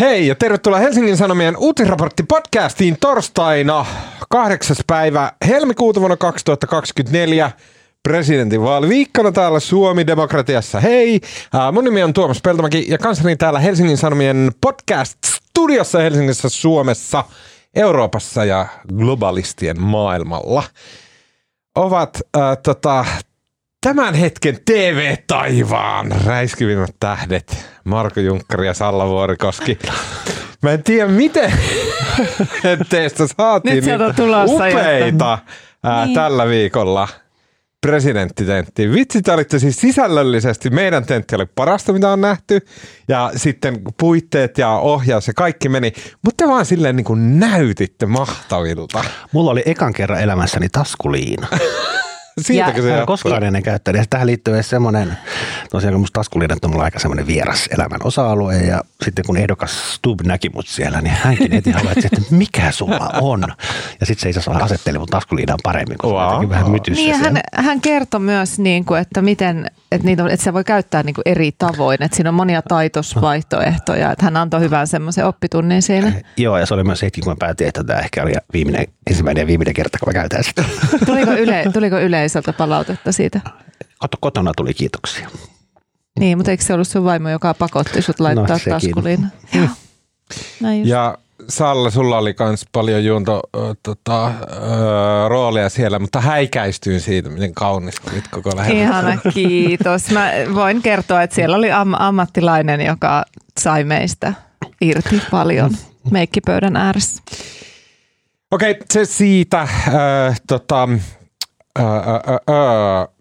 Hei ja tervetuloa Helsingin Sanomien uutisraportti podcastiin torstaina 8. päivä helmikuuta vuonna 2024 presidentinvaaliviikkona täällä Suomi Demokratiassa. Hei, mun nimi on Tuomas Peltomäki ja kanssani täällä Helsingin Sanomien podcast-studiossa Helsingissä, Suomessa, Euroopassa ja globalistien maailmalla ovat äh, tota, tämän hetken TV-taivaan räiskyvimmät tähdet, Marko Junkkari ja Salla Vuorikoski. Mä en tiedä, miten teistä saatiin Nyt sieltä on tulossa upeita ää, Niin. tällä viikolla presidenttitentti. Vitsi, te olitte siis sisällöllisesti, meidän tentti oli parasta, mitä on nähty, ja sitten puitteet ja ohjaus ja kaikki meni, mutta te vaan silleen niin kuin näytitte mahtavilta. Mulla oli ekan kerran elämässäni taskuliina. Siitäkö se jatkuu? koskaan ennen käyttänyt. Ja tähän liittyy myös semmoinen, tosiaan kun musta taskuliinat on mulla aika semmoinen vieras elämän osa-alue. Ja sitten kun ehdokas Stub näki mut siellä, niin hänkin heti havaitsi, että mikä sulla on. Ja sitten se itse asiassa asetteli mun taskuliinan paremmin, kun Wow. vähän mytyssä Niin siellä. hän, hän kertoi myös, niin kuin, että miten että, niitä on, että se voi käyttää niin kuin eri tavoin, että siinä on monia taitosvaihtoehtoja, että hän antoi hyvän semmoisen oppitunnin siinä. Joo, ja se oli myös hetki, kun mä päätin, että tämä ehkä oli viimeinen, ensimmäinen ja viimeinen kerta, kun mä käytän sitä. Tuliko, yle, tuliko yleisöltä palautetta siitä? Koto- Kotona tuli kiitoksia. Niin, mutta eikö se ollut sun vaimo, joka pakotti sut laittaa No, taskuliin? Joo. Näin just. Ja Salla, sulla oli myös paljon juonto ö, tota, ö, roolia siellä, mutta häikäistyin siitä, miten kaunis olit koko lähellä. Ihana, kiitos. Mä voin kertoa, että siellä oli am- ammattilainen, joka sai meistä irti paljon meikkipöydän ääressä. Okei, se siitä. Äh, tota, äh, äh, äh,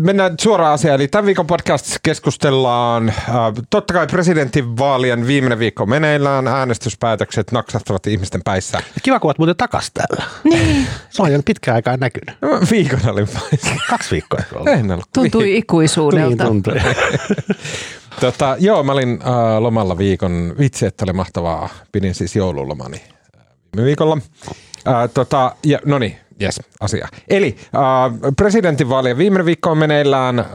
Mennään suoraan asiaan. Eli tämän viikon podcast keskustellaan. Äh, totta kai presidentinvaalien viimeinen viikko meneillään. Äänestyspäätökset naksahtavat ihmisten päissä. Kiva, kun oot muuten takas täällä. Niin. Se on jo pitkään aikaa näkynyt. No, Viikon olin päissä. Kaksi viikkoa. En ollut. Tuntui ikuisuudelta. Niin tuntui. Tota, joo, mä olin äh, lomalla viikon. Vitsi, että oli mahtavaa. Pidin siis joululomani äh, viime viikolla. Äh, tota, ja, no niin, jes, asia. Eli äh, presidentinvaalien viimeinen viikko on meneillään. Äh,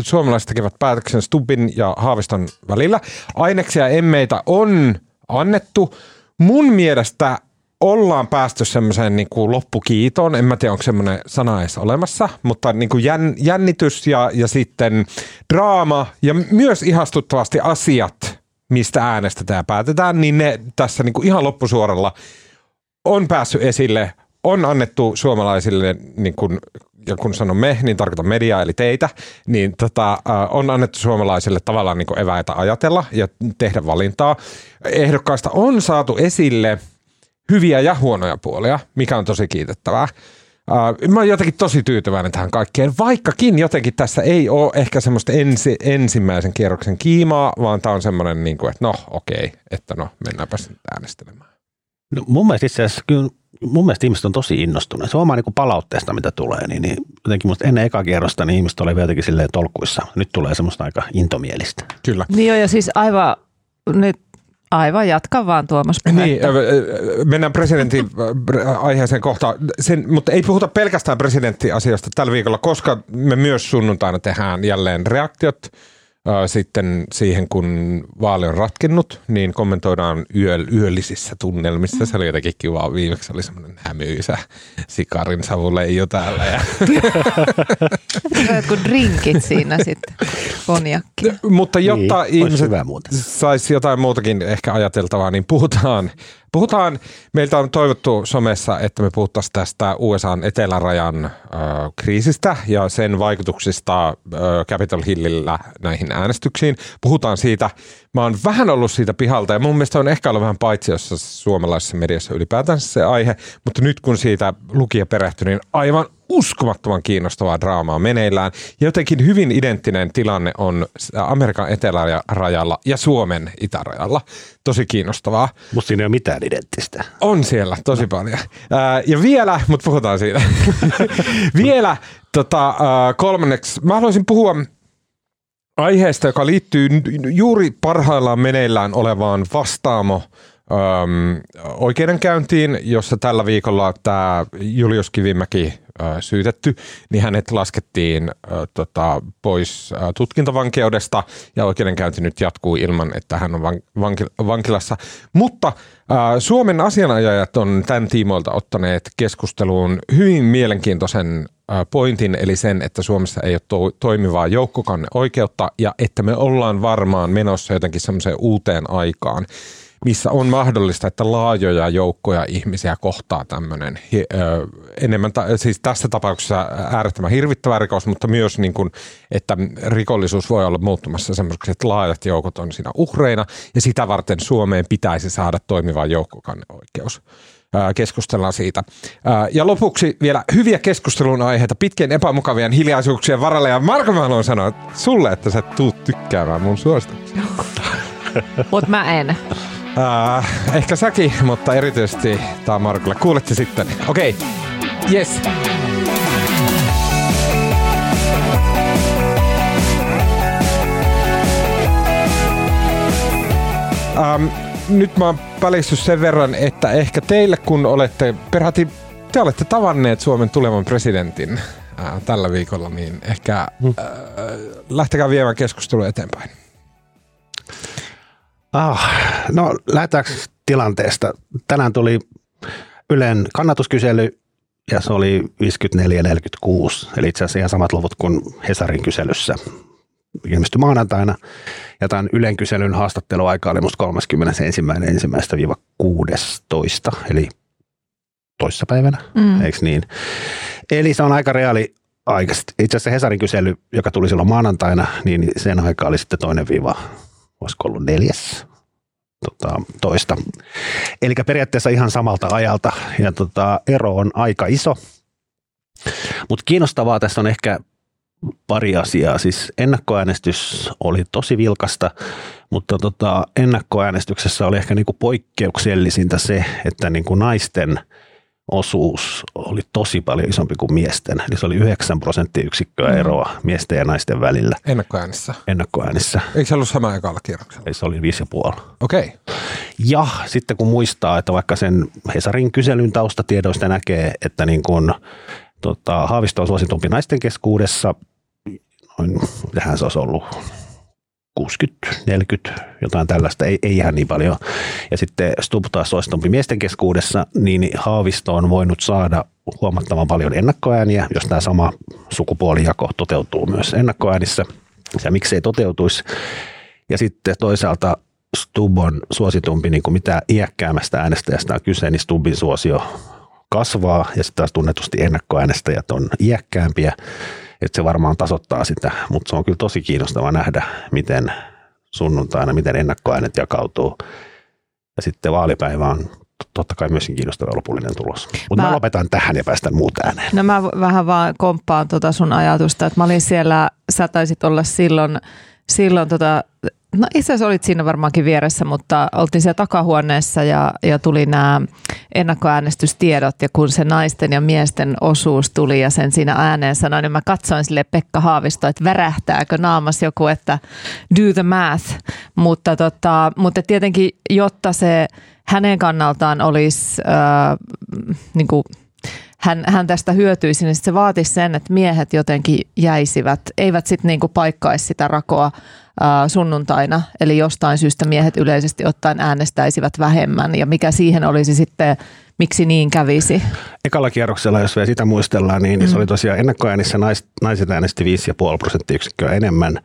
suomalaiset tekevät päätöksen Stubbin ja Haaviston välillä. Aineksia emmeitä on annettu. Mun mielestä ollaan päästy semmoiseen niin kuin loppukiitoon. En mä tiedä, onko semmoinen sana edes olemassa, mutta niin kuin jän, jännitys ja, ja sitten draama ja myös ihastuttavasti asiat, mistä äänestetään ja päätetään, niin ne tässä niin kuin ihan loppusuoralla on päässyt esille, on annettu suomalaisille, niin kun, ja kun sanon me, niin tarkoitan mediaa eli teitä, niin tota, on annettu suomalaisille tavallaan niin eväitä ajatella ja tehdä valintaa. Ehdokkaista on saatu esille hyviä ja huonoja puolia, mikä on tosi kiitettävää. Mä oon jotenkin tosi tyytyväinen tähän kaikkeen, vaikkakin jotenkin tässä ei ole ehkä semmoista ensi, ensimmäisen kierroksen kiimaa, vaan tämä on semmoinen, niin kuin, että no okei, että no mennäänpä nyt äänestelemään. No, mun mielestä itse asiassa kyllä mun mielestä ihmiset on tosi innostuneet. Se oma niin palautteesta, mitä tulee, niin, niin jotenkin musta ennen eka kierrosta niin ihmiset oli vielä jotenkin silleen tolkuissa. Nyt tulee semmoista aika intomielistä. Kyllä. Niin joo, ja siis aivan, nyt aivan jatka vaan Tuomas puhetta. Niin, mennään presidentin ö, aiheeseen kohtaan, Sen, mutta ei puhuta pelkästään presidenttiasioista tällä viikolla, koska me myös sunnuntaina tehdään jälleen reaktiot sitten siihen, kun vaali on ratkennut, niin kommentoidaan yö, yöllisissä tunnelmissa. Se oli jotenkin kiva. Viimeksi oli semmoinen hämyisä sikarin savuleijo täällä. Ja jotkut drinkit siinä sitten, konjakki. Mutta jotta Niin, ihmiset hyvä muuten. saisi jotain muutakin ehkä ajateltavaa, niin puhutaan, puhutaan, meiltä on toivottu somessa, että me puhuttaisiin tästä USAn etelärajan ö, kriisistä ja sen vaikutuksista ö, Capitol Hillillä näihin äänestyksiin. Puhutaan siitä, mä oon vähän ollut siitä pihalta ja mun mielestä on ehkä ollut vähän paitsiossa suomalaisessa mediassa ylipäätään se aihe, mutta nyt kun siitä luki ja perehtyi, niin aivan uskomattoman kiinnostavaa draamaa meneillään. Ja jotenkin hyvin identtinen tilanne on Amerikan etelärajalla ja Suomen itärajalla. Tosi kiinnostavaa. Musta siinä ei ole mitään identtistä. On siellä tosi paljon. Ää, ja vielä, mutta puhutaan siitä. vielä tota, ää, kolmanneksi, mä haluaisin puhua aiheesta, joka liittyy juuri parhaillaan meneillään olevaan vastaamo äm, oikeudenkäyntiin, jossa tällä viikolla tämä Julius Kivimäki syytetty, niin hänet laskettiin tota, pois tutkintavankeudesta ja oikeudenkäynti nyt jatkuu ilman, että hän on van, vanki- vankilassa. Mutta Suomen asianajajat on tämän tiimoilta ottaneet keskusteluun hyvin mielenkiintoisen pointin, eli sen, että Suomessa ei ole to- toimivaa joukkokanneoikeutta ja että me ollaan varmaan menossa jotenkin semmoiseen uuteen aikaan, missä on mahdollista, että laajoja joukkoja ihmisiä kohtaa tämmöinen enemmän, siis tässä tapauksessa äärettömän hirvittävä rikos, mutta myös niin kuin, että rikollisuus voi olla muuttumassa semmoiseksi, että laajat joukot on siinä uhreina ja sitä varten Suomeen pitäisi saada toimiva joukkokanneoikeus keskustellaan siitä. Ja lopuksi vielä hyviä keskustelun aiheita pitkien epämukavien hiljaisuuksien varalle. Ja Marko, mä haluan sanoa sulle, että sä tuut tykkäämään mun suosituksesta. Mutta mä en. Äh, ehkä säkin, mutta erityisesti tämä on Markulle. Kuulette sitten. Okei, okay. yes. Um, nyt mä oon pälissy sen verran, että ehkä teille kun olette, perhati te olette tavanneet Suomen tulevan presidentin äh, tällä viikolla, niin ehkä äh, lähtekää viemään keskustelua eteenpäin. Ah, no lähdetäänkö tilanteesta? Tänään tuli Ylen kannatuskysely ja se oli 54-46, eli itse asiassa ihan samat luvut kuin Hesarin kyselyssä ilmestyi maanantaina. Ja tämän Ylen kyselyn haastatteluaika oli musta 31.1.-16, eli toissapäivänä, mm. eikö niin? Eli se on aika reaali aika. Itse asiassa Hesarin kysely, joka tuli silloin maanantaina, niin sen aika oli sitten toinen viiva olisiko ollut neljäs tota, toista. Eli periaatteessa ihan samalta ajalta ja tota, ero on aika iso. Mutta kiinnostavaa tässä on ehkä pari asiaa. Siis ennakkoäänestys oli tosi vilkasta, mutta tota, ennakkoäänestyksessä oli ehkä niinku poikkeuksellisinta se, että niinku naisten – osuus oli tosi paljon isompi kuin miesten. Eli se oli 9 prosenttiyksikköä mm. eroa miesten ja naisten välillä. Ennakkoäänissä? Ennakkoäänissä. Eikö se ollut sama ekalla kierroksella? Ei, se oli 5,5. Okei. Okay. Ja sitten kun muistaa, että vaikka sen Hesarin kyselyn taustatiedoista näkee, että niin kun, tota, Haavisto on suositumpi naisten keskuudessa, noin, tähän se olisi ollut 60, 40, jotain tällaista, ei, ei ihan niin paljon. Ja sitten Stub taas suositumpi miesten keskuudessa, niin Haavisto on voinut saada huomattavan paljon ennakkoääniä, jos tämä sama sukupuolijako toteutuu myös ennakkoäänissä. Ja miksei toteutuisi. Ja sitten toisaalta Stub on suositumpi, niin kuin mitä iäkkäämmästä äänestäjästä on kyse, niin Stubin suosio kasvaa ja sitten taas tunnetusti ennakkoäänestäjät on iäkkäämpiä että se varmaan tasoittaa sitä, mutta se on kyllä tosi kiinnostava nähdä, miten sunnuntaina, miten ennakkoäänet jakautuu. Ja sitten vaalipäivä on totta kai myöskin kiinnostava lopullinen tulos. Mutta mä, mä lopetan tähän ja päästän muut ääneen. No mä vähän vaan komppaan tuota sun ajatusta, että mä olin siellä, sä taisit olla silloin, silloin tota, No itse asiassa olit siinä varmaankin vieressä, mutta oltiin siellä takahuoneessa ja, ja tuli nämä ennakkoäänestystiedot ja kun se naisten ja miesten osuus tuli ja sen siinä ääneen sanoi, niin mä katsoin sille Pekka Haavisto, että värähtääkö naamas joku, että do the math, mutta, tota, mutta tietenkin jotta se hänen kannaltaan olisi äh, niin kuin hän, hän tästä hyötyisi, niin se vaatisi sen, että miehet jotenkin jäisivät, eivät sitten niinku paikkaisi sitä rakoa sunnuntaina, eli jostain syystä miehet yleisesti ottaen äänestäisivät vähemmän, ja mikä siihen olisi sitten, miksi niin kävisi? Ekalla kierroksella, jos vielä sitä muistellaan, niin, mm. se oli tosiaan ennakkoäänissä nais, naiset äänesti 5,5 prosenttiyksikköä enemmän,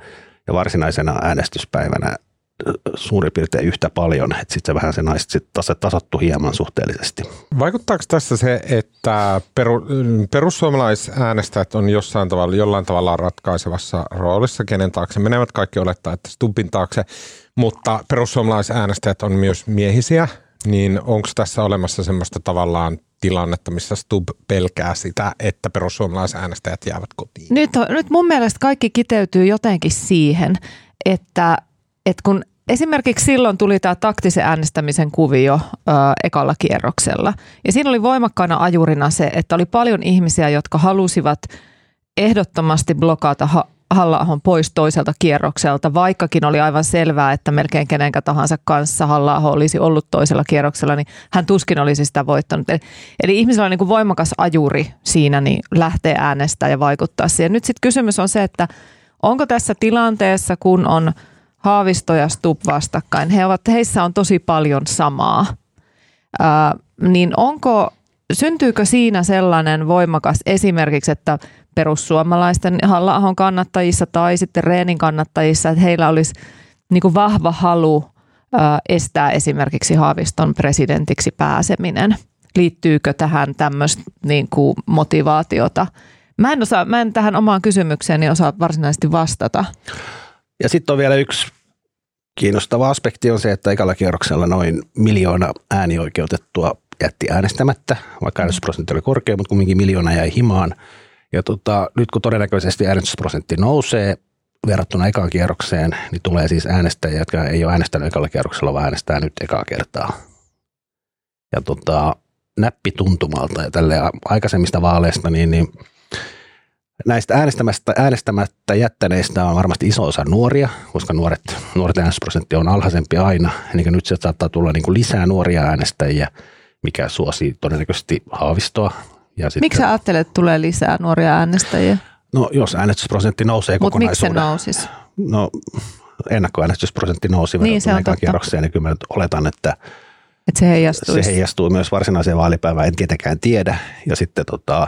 ja varsinaisena äänestyspäivänä suurin piirtein yhtä paljon, että sitten se vähän se naiset sit tasattu hieman suhteellisesti. Vaikuttaako tässä se, että peru, perussuomalaisäänestäjät on jossain tavalla, jollain tavalla ratkaisevassa roolissa, kenen taakse menevät kaikki olettaa, että Stubbin taakse, mutta perussuomalaisäänestäjät on myös miehisiä, niin onko tässä olemassa semmoista tavallaan tilannetta, missä Stub pelkää sitä, että perussuomalaisäänestäjät jäävät kotiin? Nyt, nyt mun mielestä kaikki kiteytyy jotenkin siihen, että että kun esimerkiksi silloin tuli tämä taktisen äänestämisen kuvio ö, ekalla kierroksella. Ja siinä oli voimakkaana ajurina se, että oli paljon ihmisiä, jotka halusivat ehdottomasti blokata ha- halla pois toiselta kierrokselta, vaikkakin oli aivan selvää, että melkein kenenkä tahansa kanssa halla olisi ollut toisella kierroksella, niin hän tuskin olisi sitä voittanut. Eli, eli ihmisellä on niin kuin voimakas ajuri siinä, niin lähtee äänestää ja vaikuttaa siihen. Nyt sitten kysymys on se, että onko tässä tilanteessa, kun on Haavisto ja Stubb vastakkain, he ovat, heissä on tosi paljon samaa, ää, niin onko syntyykö siinä sellainen voimakas esimerkiksi, että perussuomalaisten halla kannattajissa tai sitten Reenin kannattajissa, että heillä olisi niin kuin vahva halu estää esimerkiksi Haaviston presidentiksi pääseminen. Liittyykö tähän tämmöistä niin kuin motivaatiota? Mä en, osaa, mä en tähän omaan kysymykseeni osaa varsinaisesti vastata. Ja sitten on vielä yksi kiinnostava aspekti on se, että ekalla kierroksella noin miljoona äänioikeutettua jätti äänestämättä, vaikka äänestysprosentti oli korkea, mutta kumminkin miljoona jäi himaan. Ja tota, nyt kun todennäköisesti äänestysprosentti nousee verrattuna ekaan kierrokseen, niin tulee siis äänestäjiä, jotka ei ole äänestänyt ekalla kierroksella, vaan äänestää nyt ekaa kertaa. Ja tota, näppituntumalta ja tälle aikaisemmista vaaleista, niin, niin näistä äänestämättä, äänestämättä jättäneistä on varmasti iso osa nuoria, koska nuoret, nuorten äänestysprosentti on alhaisempi aina. Eli nyt se saattaa tulla niin kuin lisää nuoria äänestäjiä, mikä suosii todennäköisesti haavistoa. Ja sitten, Miksi sä ajattelet, että tulee lisää nuoria äänestäjiä? No jos äänestysprosentti nousee Mut kokonaisuuden. miksi se nousisi? No ennakkoäänestysprosentti nousi niin, verrattuna kierrokseen, niin kyllä mä nyt oletan, että että se heijastuisi. Se heijastuu myös varsinaiseen vaalipäivään, en tietenkään tiedä. Ja sitten tota,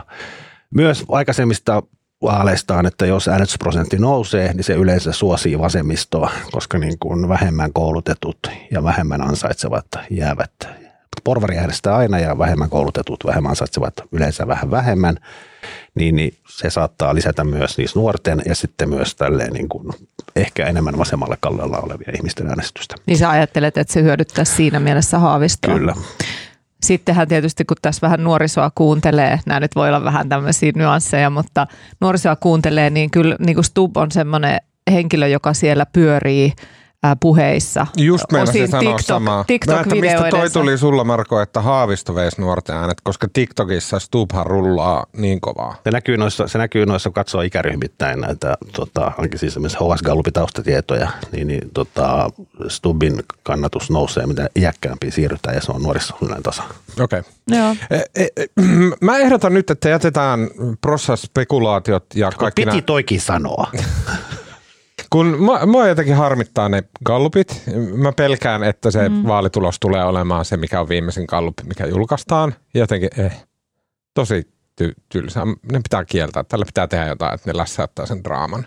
myös aikaisemmista vaaleistaan, että jos äänestysprosentti nousee, niin se yleensä suosii vasemmistoa, koska niin kuin vähemmän koulutetut ja vähemmän ansaitsevat jäävät porvari äänestää aina ja vähemmän koulutetut, vähemmän ansaitsevat yleensä vähän vähemmän, niin, niin se saattaa lisätä myös niissä nuorten ja sitten myös tälleen niin kuin ehkä enemmän vasemmalle kallella olevia ihmisten äänestystä. Niin sä ajattelet, että se hyödyttää siinä mielessä haavistoa? Kyllä. Sittenhän tietysti, kun tässä vähän nuorisoa kuuntelee, nämä nyt voi olla vähän tämmöisiä nyansseja, mutta nuorisoa kuuntelee, niin kyllä niin kuin Stub on semmoinen henkilö, joka siellä pyörii – puheissa. Just meinasin sanoa TikTok, samaa. TikTok Mä, mistä toi tuli sulla Marko, että Haavisto veisi nuorten äänet, koska TikTokissa Stubhan rullaa niin kovaa. Se näkyy noissa, se näkyy noissa katsoo ikäryhmittäin näitä, tota, ainakin siis esimerkiksi HS Gallupin taustatietoja, niin, niin tota, Stubin kannatus nousee, mitä iäkkäämpiä siirrytään ja se on nuorissa yleinen tasa. Okei. Okay. Joo. E, e, e, mä ehdotan nyt, että jätetään prosesspekulaatiot ja kaikki Piti toikin sanoa. Kun mua, mua jotenkin harmittaa ne gallupit. Mä pelkään, että se mm. vaalitulos tulee olemaan se, mikä on viimeisin gallup, mikä julkaistaan. Jotenkin eh, tosi ty- tylsää. Ne pitää kieltää. Tällä pitää tehdä jotain, että ne lässäyttää sen draaman.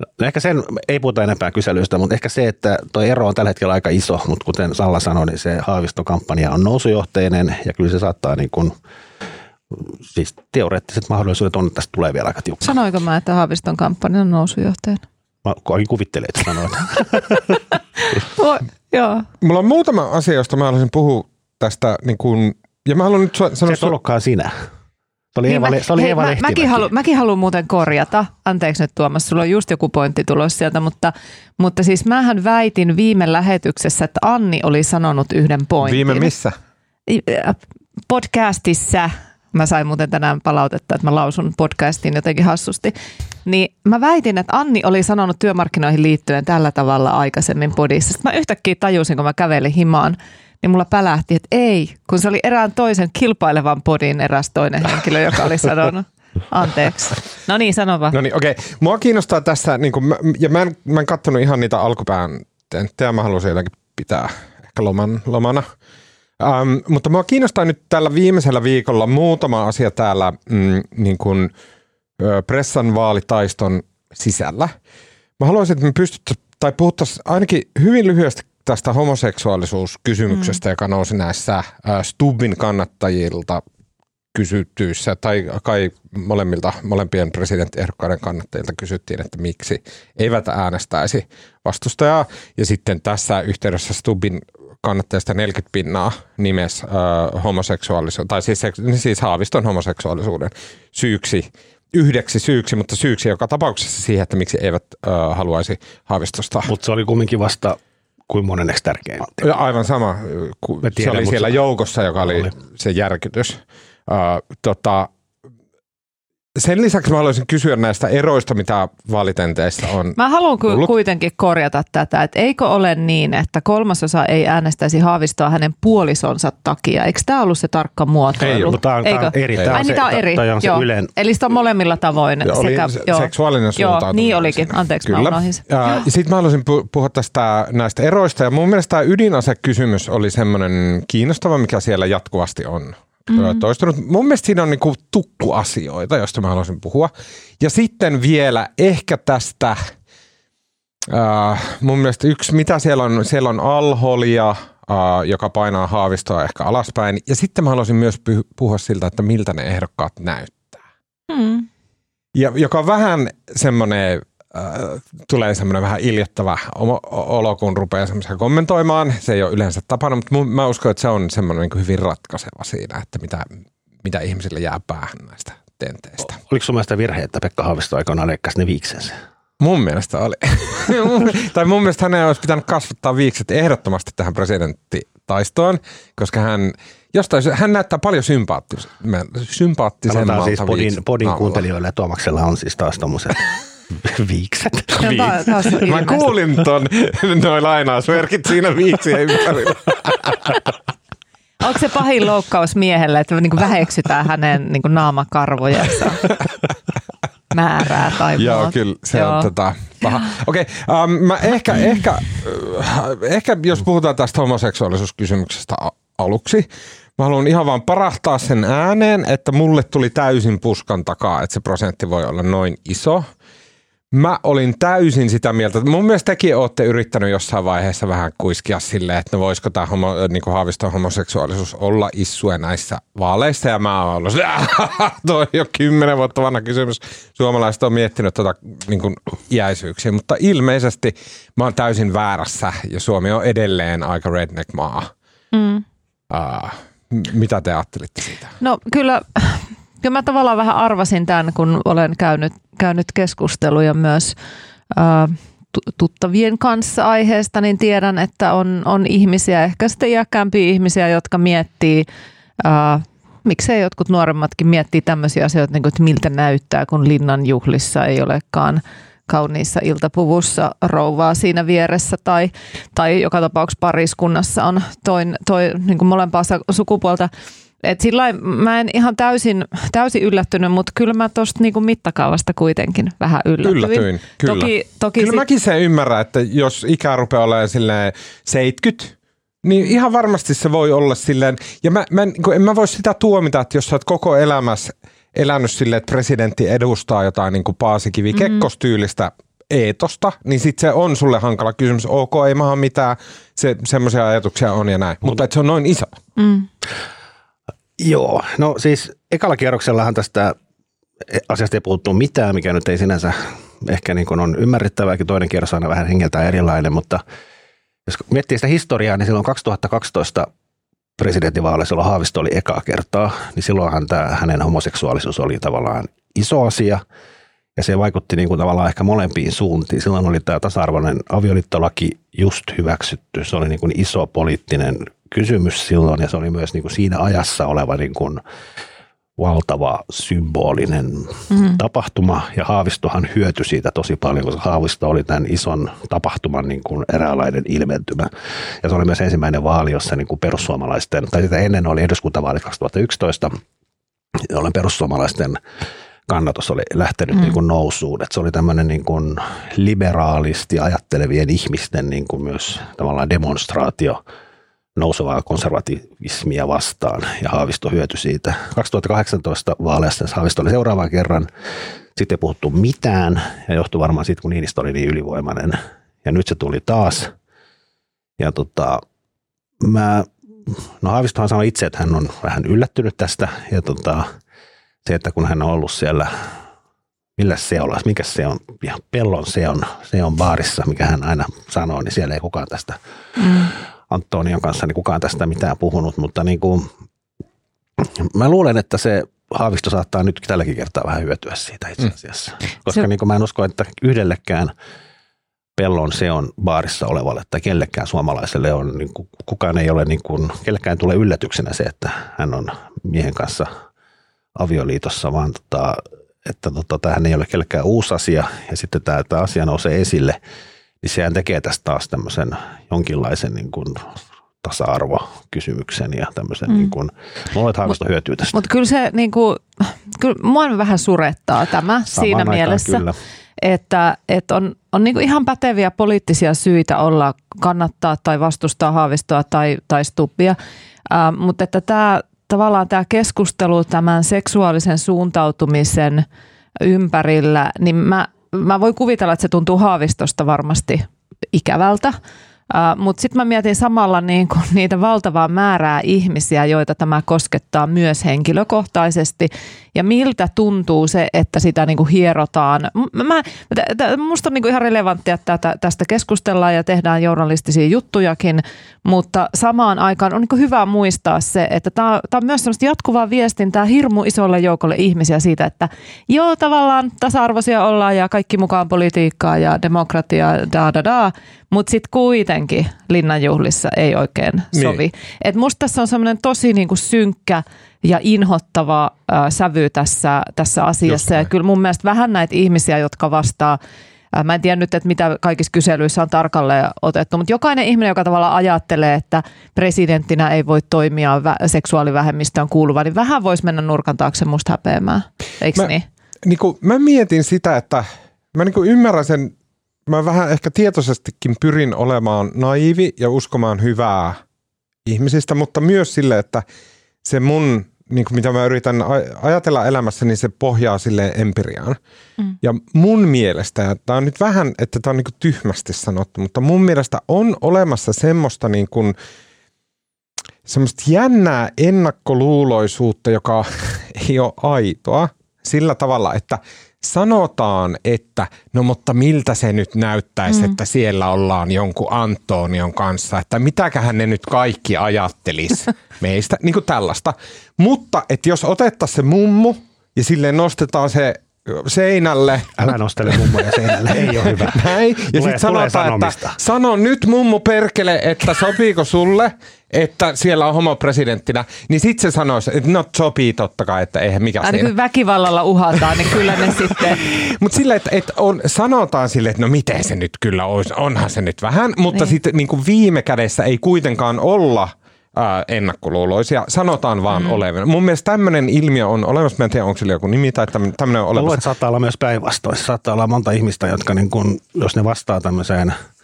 No ehkä sen, ei puhuta enempää kyselyistä, mutta ehkä se, että tuo ero on tällä hetkellä aika iso, mutta kuten Salla sanoi, niin se Haavisto-kampanja on nousujohteinen ja kyllä se saattaa niin kuin, siis teoreettiset mahdollisuudet on, että tästä tulee vielä aika tiukka. Sanoiko mä, että Haaviston kampanja on nousujohteinen? Mä ainakin kuvittelen, että sanoit. joo. Mulla on muutama asia, josta mä haluaisin puhua tästä, niin kun, ja mä haluan nyt sanoa... Se et ollutkaan sinä. Se oli niin Eeva, mä, se oli hei, Eeva mä, mäkin, halu, mäkin haluan muuten korjata. Anteeksi nyt Tuomas, sulla on just joku pointti tulossa sieltä, mutta, mutta siis mähän väitin viime lähetyksessä, että Anni oli sanonut yhden pointin. Viime missä? Podcastissa Mä sain muuten tänään palautetta, että mä lausun podcastin jotenkin hassusti. Niin mä väitin, että Anni oli sanonut työmarkkinoihin liittyen tällä tavalla aikaisemmin podissa. Sitten mä yhtäkkiä tajusin, kun mä kävelin himaan, niin mulla pälähti, että ei, kun se oli erään toisen kilpailevan podin eräs toinen henkilö, joka oli sanonut. Anteeksi. No niin, sano vaan. No niin, okei. Okay. Mua kiinnostaa tässä, niin kun, ja mä en, mä en katsonut ihan niitä alkupään tenttejä, mä halusin jotenkin pitää ehkä loman, lomana. Ähm, mutta mua kiinnostaa nyt tällä viimeisellä viikolla muutama asia täällä mm, niin kuin, ö, pressan vaalitaiston sisällä. Mä haluaisin, että me pystyttäisiin, tai puhuttaisiin ainakin hyvin lyhyesti tästä homoseksuaalisuuskysymyksestä, mm. joka nousi näissä Stubbin kannattajilta kysyttyissä, tai kai molemmilta, molempien presidenttiehdokkaiden kannattajilta kysyttiin, että miksi eivät äänestäisi vastustajaa. Ja sitten tässä yhteydessä Stubbin kannattajista 40 pinnaa nimes äh, homoseksuaalisuuden, tai siis, siis haaviston homoseksuaalisuuden syyksi, yhdeksi syyksi, mutta syyksi joka tapauksessa siihen, että miksi eivät äh, haluaisi haavistosta. Mutta se oli kumminkin vasta kuin moneneksi tärkein. Aivan sama. Tiedän, se oli siellä joukossa, joka oli, oli. se järkytys. Uh, tota, sen lisäksi mä haluaisin kysyä näistä eroista, mitä vaalitenteistä on. Mä haluan ku- kuitenkin korjata tätä, että eikö ole niin, että kolmasosa ei äänestäisi Haavistoa hänen puolisonsa takia. Eikö tämä ollut se tarkka muotoilu? Ei ollut. Mutta tämä on, Eikö? eri. Ei. Tää Ai on niin, se, tämä on eri. Toi on se joo. ylen, Eli sitä on molemmilla tavoin. Ja oli se- seksuaalinen Joo, suuntautuminen niin olikin. siinä. Anteeksi, mä Kyllä. unohdin sen. Ja sitten mä haluaisin pu- puhua tästä näistä eroista. Ja mun mielestä tämä ydinasekysymys oli semmoinen kiinnostava, mikä siellä jatkuvasti on mm. toistunut. Mun mielestä siinä on niinku tukkuasioita, joista mä haluaisin puhua. Ja sitten vielä ehkä tästä, äh, mun mielestä yksi, mitä siellä on, siellä on alholia, äh, joka painaa haavistoa ehkä alaspäin. Ja sitten mä haluaisin myös puhua siltä, että miltä ne ehdokkaat näyttää. Mm. Ja, joka on vähän semmoinen, tulee semmoinen vähän iljettävä olo, kun rupeaa semmoisia kommentoimaan. Se ei ole yleensä tapana, mutta mä uskon, että se on semmoinen niin hyvin ratkaiseva siinä, että mitä, mitä ihmisille jää päähän näistä tenteistä. oliko sun mielestä virhe, että Pekka Haavisto aikoinaan leikkasi ne viiksensä? Mun mielestä oli. Tai mun mielestä hänen olisi pitänyt kasvattaa viikset ehdottomasti tähän presidenttitaistoon, koska hän, jostain, hän näyttää paljon sympaattis- sympaattisemmalta Sanotaan siis podin, podin kuuntelijoille, Tuomaksella on siis taas tommoset viikset. Tää- taas on Mä kuulin ton, noin lainausmerkit siinä viiksien ympärillä. Onko se pahin loukkaus miehelle, että niin väheksytään hänen niin naamakarvojensa määrää tai Joo, kyllä se Joo. on tota, paha. Okei, okay, um, mä ehkä, ehkä, äh, ehkä jos puhutaan tästä homoseksuaalisuuskysymyksestä aluksi, mä haluan ihan vaan parahtaa sen ääneen, että mulle tuli täysin puskan takaa, että se prosentti voi olla noin iso. Mä olin täysin sitä mieltä. Mun mielestä tekin olette yrittänyt jossain vaiheessa vähän kuiskia silleen, että no voisiko tämä homo, niin Haaviston homoseksuaalisuus olla issue näissä vaaleissa. Ja mä oon ollut, tuo on jo kymmenen vuotta vanha kysymys. Suomalaiset on miettinyt tuota niin kuin iäisyyksiä, mutta ilmeisesti mä oon täysin väärässä ja Suomi on edelleen aika redneck-maa. Mm. Uh, mitä te ajattelitte siitä? No kyllä, kyllä mä tavallaan vähän arvasin tämän, kun olen käynyt, käynyt keskusteluja myös ää, tu- tuttavien kanssa aiheesta, niin tiedän, että on, on ihmisiä, ehkä sitten iäkkäämpiä ihmisiä, jotka miettii, ää, miksei jotkut nuoremmatkin miettii tämmöisiä asioita, niin kuin, että miltä näyttää, kun linnan juhlissa ei olekaan kauniissa iltapuvussa rouvaa siinä vieressä tai, tai joka tapauksessa pariskunnassa on toin, toi, niin kuin molempaa sukupuolta. Et sillä lailla mä en ihan täysin, täysin yllättynyt, mutta kyllä mä tuosta niinku mittakaavasta kuitenkin vähän yllätyin. Yllätyin, kyllä. Toki, toki Kyllä sit- mäkin sen ymmärrän, että jos ikä rupeaa olemaan silleen 70, niin ihan varmasti se voi olla silleen, ja mä, mä, en- en mä voi sitä tuomita, että jos sä oot koko elämässä elänyt silleen, että presidentti edustaa jotain niin kuin Paasikivi Mhm. Kekkostyylistä eetosta, niin sitten se on sulle hankala kysymys. Ok, ei maha mitään, se, semmoisia ajatuksia on ja näin. Mutta että se on noin iso. Mm. Joo, no siis ekalla kierroksellahan tästä asiasta ei puhuttu mitään, mikä nyt ei sinänsä ehkä niin kuin on ymmärrettävääkin. Toinen kierros aina vähän hengeltään erilainen, mutta jos miettii sitä historiaa, niin silloin 2012 presidentinvaaleissa, jolloin Haavisto oli ekaa kertaa, niin silloinhan tämä hänen homoseksuaalisuus oli tavallaan iso asia. Ja se vaikutti niin kuin tavallaan ehkä molempiin suuntiin. Silloin oli tämä tasa-arvoinen avioliittolaki just hyväksytty. Se oli niin kuin iso poliittinen kysymys silloin ja se oli myös niin kuin siinä ajassa oleva niin kuin valtava symbolinen mm-hmm. tapahtuma. Ja Haavistohan hyötyi siitä tosi paljon, koska Haavisto oli tämän ison tapahtuman niin kuin eräänlainen ilmentymä. Ja se oli myös ensimmäinen vaali, jossa niin kuin perussuomalaisten, tai sitä ennen oli eduskuntavaalit 2011, jolloin perussuomalaisten kannatus oli lähtenyt mm. niin kuin nousuun. Että se oli tämmöinen niin kuin liberaalisti ajattelevien ihmisten niin kuin myös tavallaan demonstraatio nousevaa konservatismia vastaan ja Haavisto hyötyi siitä. 2018 vaaleissa Haavisto oli seuraavan kerran, sitten ei puhuttu mitään ja johtui varmaan siitä, kun Niinistö oli niin ylivoimainen. Ja nyt se tuli taas. Ja tota, mä, no Haavistohan sanoi itse, että hän on vähän yllättynyt tästä ja tota, se, että kun hän on ollut siellä, millä se on, mikä se on, ja pellon se on, se on baarissa, mikä hän aina sanoo, niin siellä ei kukaan tästä Mm. Antonion kanssa, niin kukaan tästä mitään puhunut, mutta niin kuin, mä luulen, että se Haavisto saattaa nyt tälläkin kertaa vähän hyötyä siitä itse asiassa. Koska Se- niin kuin mä en usko, että yhdellekään pellon se on baarissa olevalle tai kellekään suomalaiselle on, niin kuin, kukaan ei ole, niin kuin, kellekään tule yllätyksenä se, että hän on miehen kanssa avioliitossa, vaan tota, että tota, tämähän ei ole kellekään uusi asia ja sitten tämä, tämä asia nousee esille, niin sehän tekee tästä taas tämmöisen jonkinlaisen niin kuin tasa-arvokysymyksen ja tämmöisen, mm. niin kuin, mulla että Haavisto hyötyy tästä. Mutta kyllä se, niin kuin, kyllä mua vähän surettaa tämä Samaan siinä mielessä, kyllä. että, että on, on niin kuin ihan päteviä poliittisia syitä olla kannattaa tai vastustaa Haavistoa tai, tai Stubbia, äh, mutta että tämä tavallaan tämä keskustelu tämän seksuaalisen suuntautumisen ympärillä, niin mä, mä voin kuvitella, että se tuntuu Haavistosta varmasti ikävältä. Uh, Mutta sitten mä mietin samalla niin kun niitä valtavaa määrää ihmisiä, joita tämä koskettaa myös henkilökohtaisesti. Ja miltä tuntuu se, että sitä niin kuin hierotaan. Mä, mä, musta on niin kuin ihan relevanttia, että tästä keskustellaan ja tehdään journalistisia juttujakin, mutta samaan aikaan on niin hyvä muistaa se, että tämä on myös sellaista jatkuvaa viestintää hirmu isolle joukolle ihmisiä siitä, että joo tavallaan tasa-arvoisia ollaan ja kaikki mukaan politiikkaa ja demokratiaa, da da da, mutta sitten kuitenkin linnanjuhlissa ei oikein niin. sovi. Niin. Et musta tässä on semmoinen tosi niinku synkkä ja inhottava äh, sävy tässä, tässä asiassa. Ja kyllä mun mielestä vähän näitä ihmisiä, jotka vastaa Mä en tiedä nyt, että mitä kaikissa kyselyissä on tarkalleen otettu, mutta jokainen ihminen, joka tavallaan ajattelee, että presidenttinä ei voi toimia seksuaalivähemmistöön kuuluva, niin vähän voisi mennä nurkan taakse musta häpeämään. Eikö mä, niin? niin kuin, mä mietin sitä, että mä niin ymmärrän sen mä vähän ehkä tietoisestikin pyrin olemaan naivi ja uskomaan hyvää ihmisistä, mutta myös sille, että se mun, niin kuin mitä mä yritän ajatella elämässä, niin se pohjaa sille empiriaan. Mm. Ja mun mielestä, ja tämä on nyt vähän, että tämä on niin kuin tyhmästi sanottu, mutta mun mielestä on olemassa semmoista niin kuin, semmoista jännää ennakkoluuloisuutta, joka ei ole aitoa sillä tavalla, että – sanotaan, että no mutta miltä se nyt näyttäisi, mm. että siellä ollaan jonkun Antonion kanssa, että mitäköhän ne nyt kaikki ajattelis meistä, niin kuin tällaista. Mutta että jos otettaisiin se mummu ja sille nostetaan se seinälle. Älä nostele mummoja seinälle, ei ole hyvä. Näin. Ja sitten sanotaan, että sano nyt mummu perkele, että sopiiko sulle, että siellä on homopresidenttinä, niin sitten se sanoisi, että no sopii totta kai, että eihän mikä Aina siinä. väkivallalla uhataan, niin kyllä ne sitten... Mutta sille, että, että on, sanotaan sille, että no miten se nyt kyllä olisi, onhan se nyt vähän, mutta niin. sitten niin viime kädessä ei kuitenkaan olla – ää, ennakkoluuloisia, sanotaan vaan mm. olevan. Mun mielestä tämmöinen ilmiö on olemassa, mä en tiedä onko sillä joku nimi tai tämmöinen on olemassa. Luulen, että saattaa olla myös päinvastoin. Saattaa olla monta ihmistä, jotka niin kun, jos ne vastaa tämmöiseen –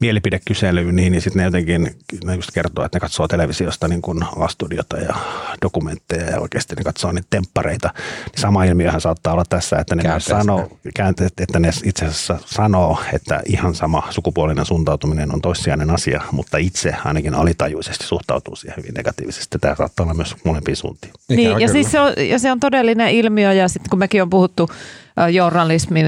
mielipidekyselyyn, niin, niin sitten ne jotenkin ne just kertoo, että ne katsoo televisiosta niin kuin vastudiota ja dokumentteja ja oikeasti ne katsoo niitä temppareita. Niin sama ilmiöhän saattaa olla tässä, että ne myös sanoo, että ne itse asiassa sanoo, että ihan sama sukupuolinen suuntautuminen on toissijainen asia, mutta itse ainakin alitajuisesti suhtautuu siihen hyvin negatiivisesti. Tämä saattaa olla myös molempiin suuntiin. Niin, ja, siis se on, ja se on todellinen ilmiö ja sitten kun mekin on puhuttu journalismin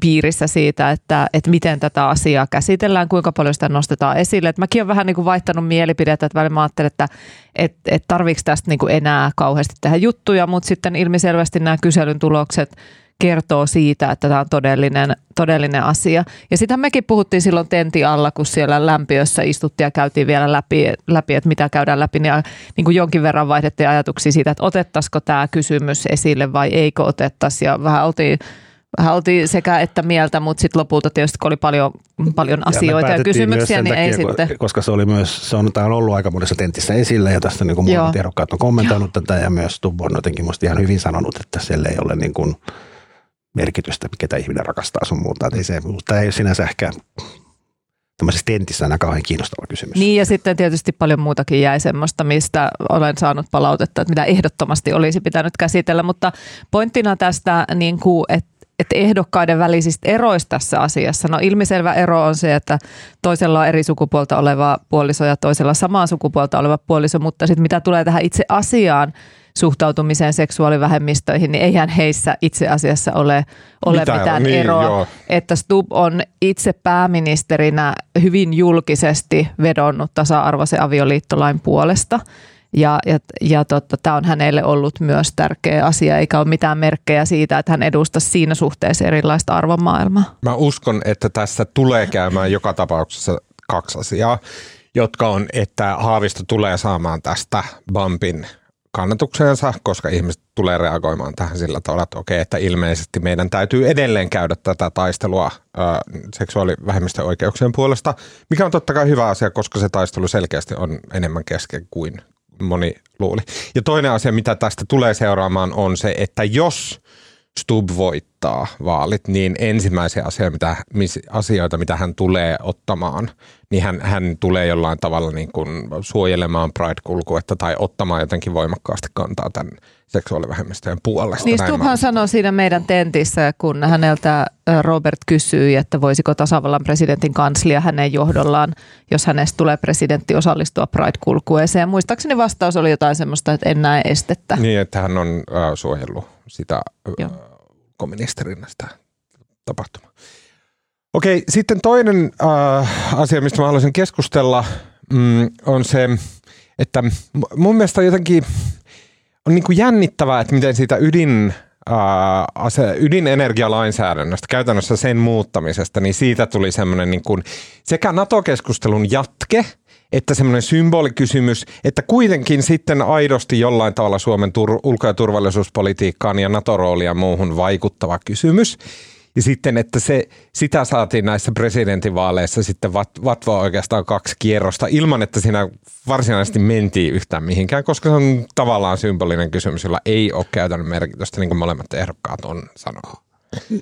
piirissä siitä, että, että miten tätä asiaa käsitellään, kuinka paljon sitä nostetaan esille. Et mäkin olen vähän niin kuin vaihtanut mielipidettä, että välillä mä ajattelen, että et, et tarviiko tästä niin kuin enää kauheasti tehdä juttuja, mutta sitten ilmiselvästi nämä kyselyn tulokset kertoo siitä, että tämä on todellinen, todellinen asia. Ja sitä mekin puhuttiin silloin tenti alla, kun siellä lämpiössä istuttiin ja käytiin vielä läpi, läpi että mitä käydään läpi. Niin, niin kuin jonkin verran vaihdettiin ajatuksia siitä, että otettaisiko tämä kysymys esille vai eikö otettaisi. Ja vähän oltiin vähän oltiin sekä että mieltä, mutta sitten lopulta tietysti kun oli paljon, paljon asioita ja, ja kysymyksiä, niin takia, ei sitten. Koska se oli myös, se on, tämä on ollut aika monessa tentissä esillä ja tästä niin kuin muut ehdokkaat on kommentoinut Joo. tätä ja myös Tubbo on jotenkin musta ihan hyvin sanonut, että siellä ei ole niin kuin merkitystä, ketä ihminen rakastaa sun muuta. Ei se, mutta ei sinänsä ehkä tämmöisessä tentissä aina kauhean kiinnostava kysymys. Niin ja sitten tietysti paljon muutakin jäi semmoista, mistä olen saanut palautetta, että mitä ehdottomasti olisi pitänyt käsitellä, mutta pointtina tästä, niin kuin, että että ehdokkaiden välisistä eroista tässä asiassa. No ilmiselvä ero on se, että toisella on eri sukupuolta oleva puoliso ja toisella samaa sukupuolta oleva puoliso, mutta sitten mitä tulee tähän itse asiaan, suhtautumiseen seksuaalivähemmistöihin, niin eihän heissä itse asiassa ole, ole mitään, mitään niin, eroa. Joo. Että Stub on itse pääministerinä hyvin julkisesti vedonnut tasa-arvoisen avioliittolain puolesta. Ja, ja, ja totta, tämä on hänelle ollut myös tärkeä asia, eikä ole mitään merkkejä siitä, että hän edustaa siinä suhteessa erilaista arvomaailmaa. Mä uskon, että tässä tulee käymään joka tapauksessa kaksi asiaa, jotka on, että Haavisto tulee saamaan tästä bumpin kannatukseensa, koska ihmiset tulee reagoimaan tähän sillä tavalla, että okei, että ilmeisesti meidän täytyy edelleen käydä tätä taistelua ö, seksuaalivähemmistön oikeuksien puolesta, mikä on totta kai hyvä asia, koska se taistelu selkeästi on enemmän kesken kuin moni luuli. Ja toinen asia, mitä tästä tulee seuraamaan, on se, että jos Stub voittaa vaalit, niin ensimmäisiä asioita, mitä, asioita, mitä hän tulee ottamaan, niin hän, hän tulee jollain tavalla niin kuin suojelemaan Pride-kulkuetta tai ottamaan jotenkin voimakkaasti kantaa tämän seksuaalivähemmistöjen puolesta. Niin Stubhan sanoi siinä meidän tentissä, kun häneltä Robert kysyi, että voisiko tasavallan presidentin kanslia hänen johdollaan, jos hänestä tulee presidentti, osallistua Pride-kulkueeseen. Muistaakseni vastaus oli jotain semmoista, että en näe estettä. Niin, että hän on äh, suojellut sitä äh, koministerinä sitä tapahtumaa. Okei, sitten toinen äh, asia, mistä mä haluaisin keskustella, mm, on se, että mun mielestä on jotenkin on niin kuin jännittävää, että miten siitä ydin, ää, ase, ydinenergialainsäädännöstä, käytännössä sen muuttamisesta, niin siitä tuli semmoinen niin kuin sekä NATO-keskustelun jatke, että semmoinen symbolikysymys, että kuitenkin sitten aidosti jollain tavalla Suomen tur- ulko- ja turvallisuuspolitiikkaan ja NATO-roolia muuhun vaikuttava kysymys. Ja sitten, että se, sitä saatiin näissä presidentinvaaleissa sitten vat, vatvoa oikeastaan kaksi kierrosta ilman, että siinä varsinaisesti mentiin yhtään mihinkään, koska se on tavallaan symbolinen kysymys, jolla ei ole käytännön merkitystä, niin kuin molemmat ehdokkaat on sanoo.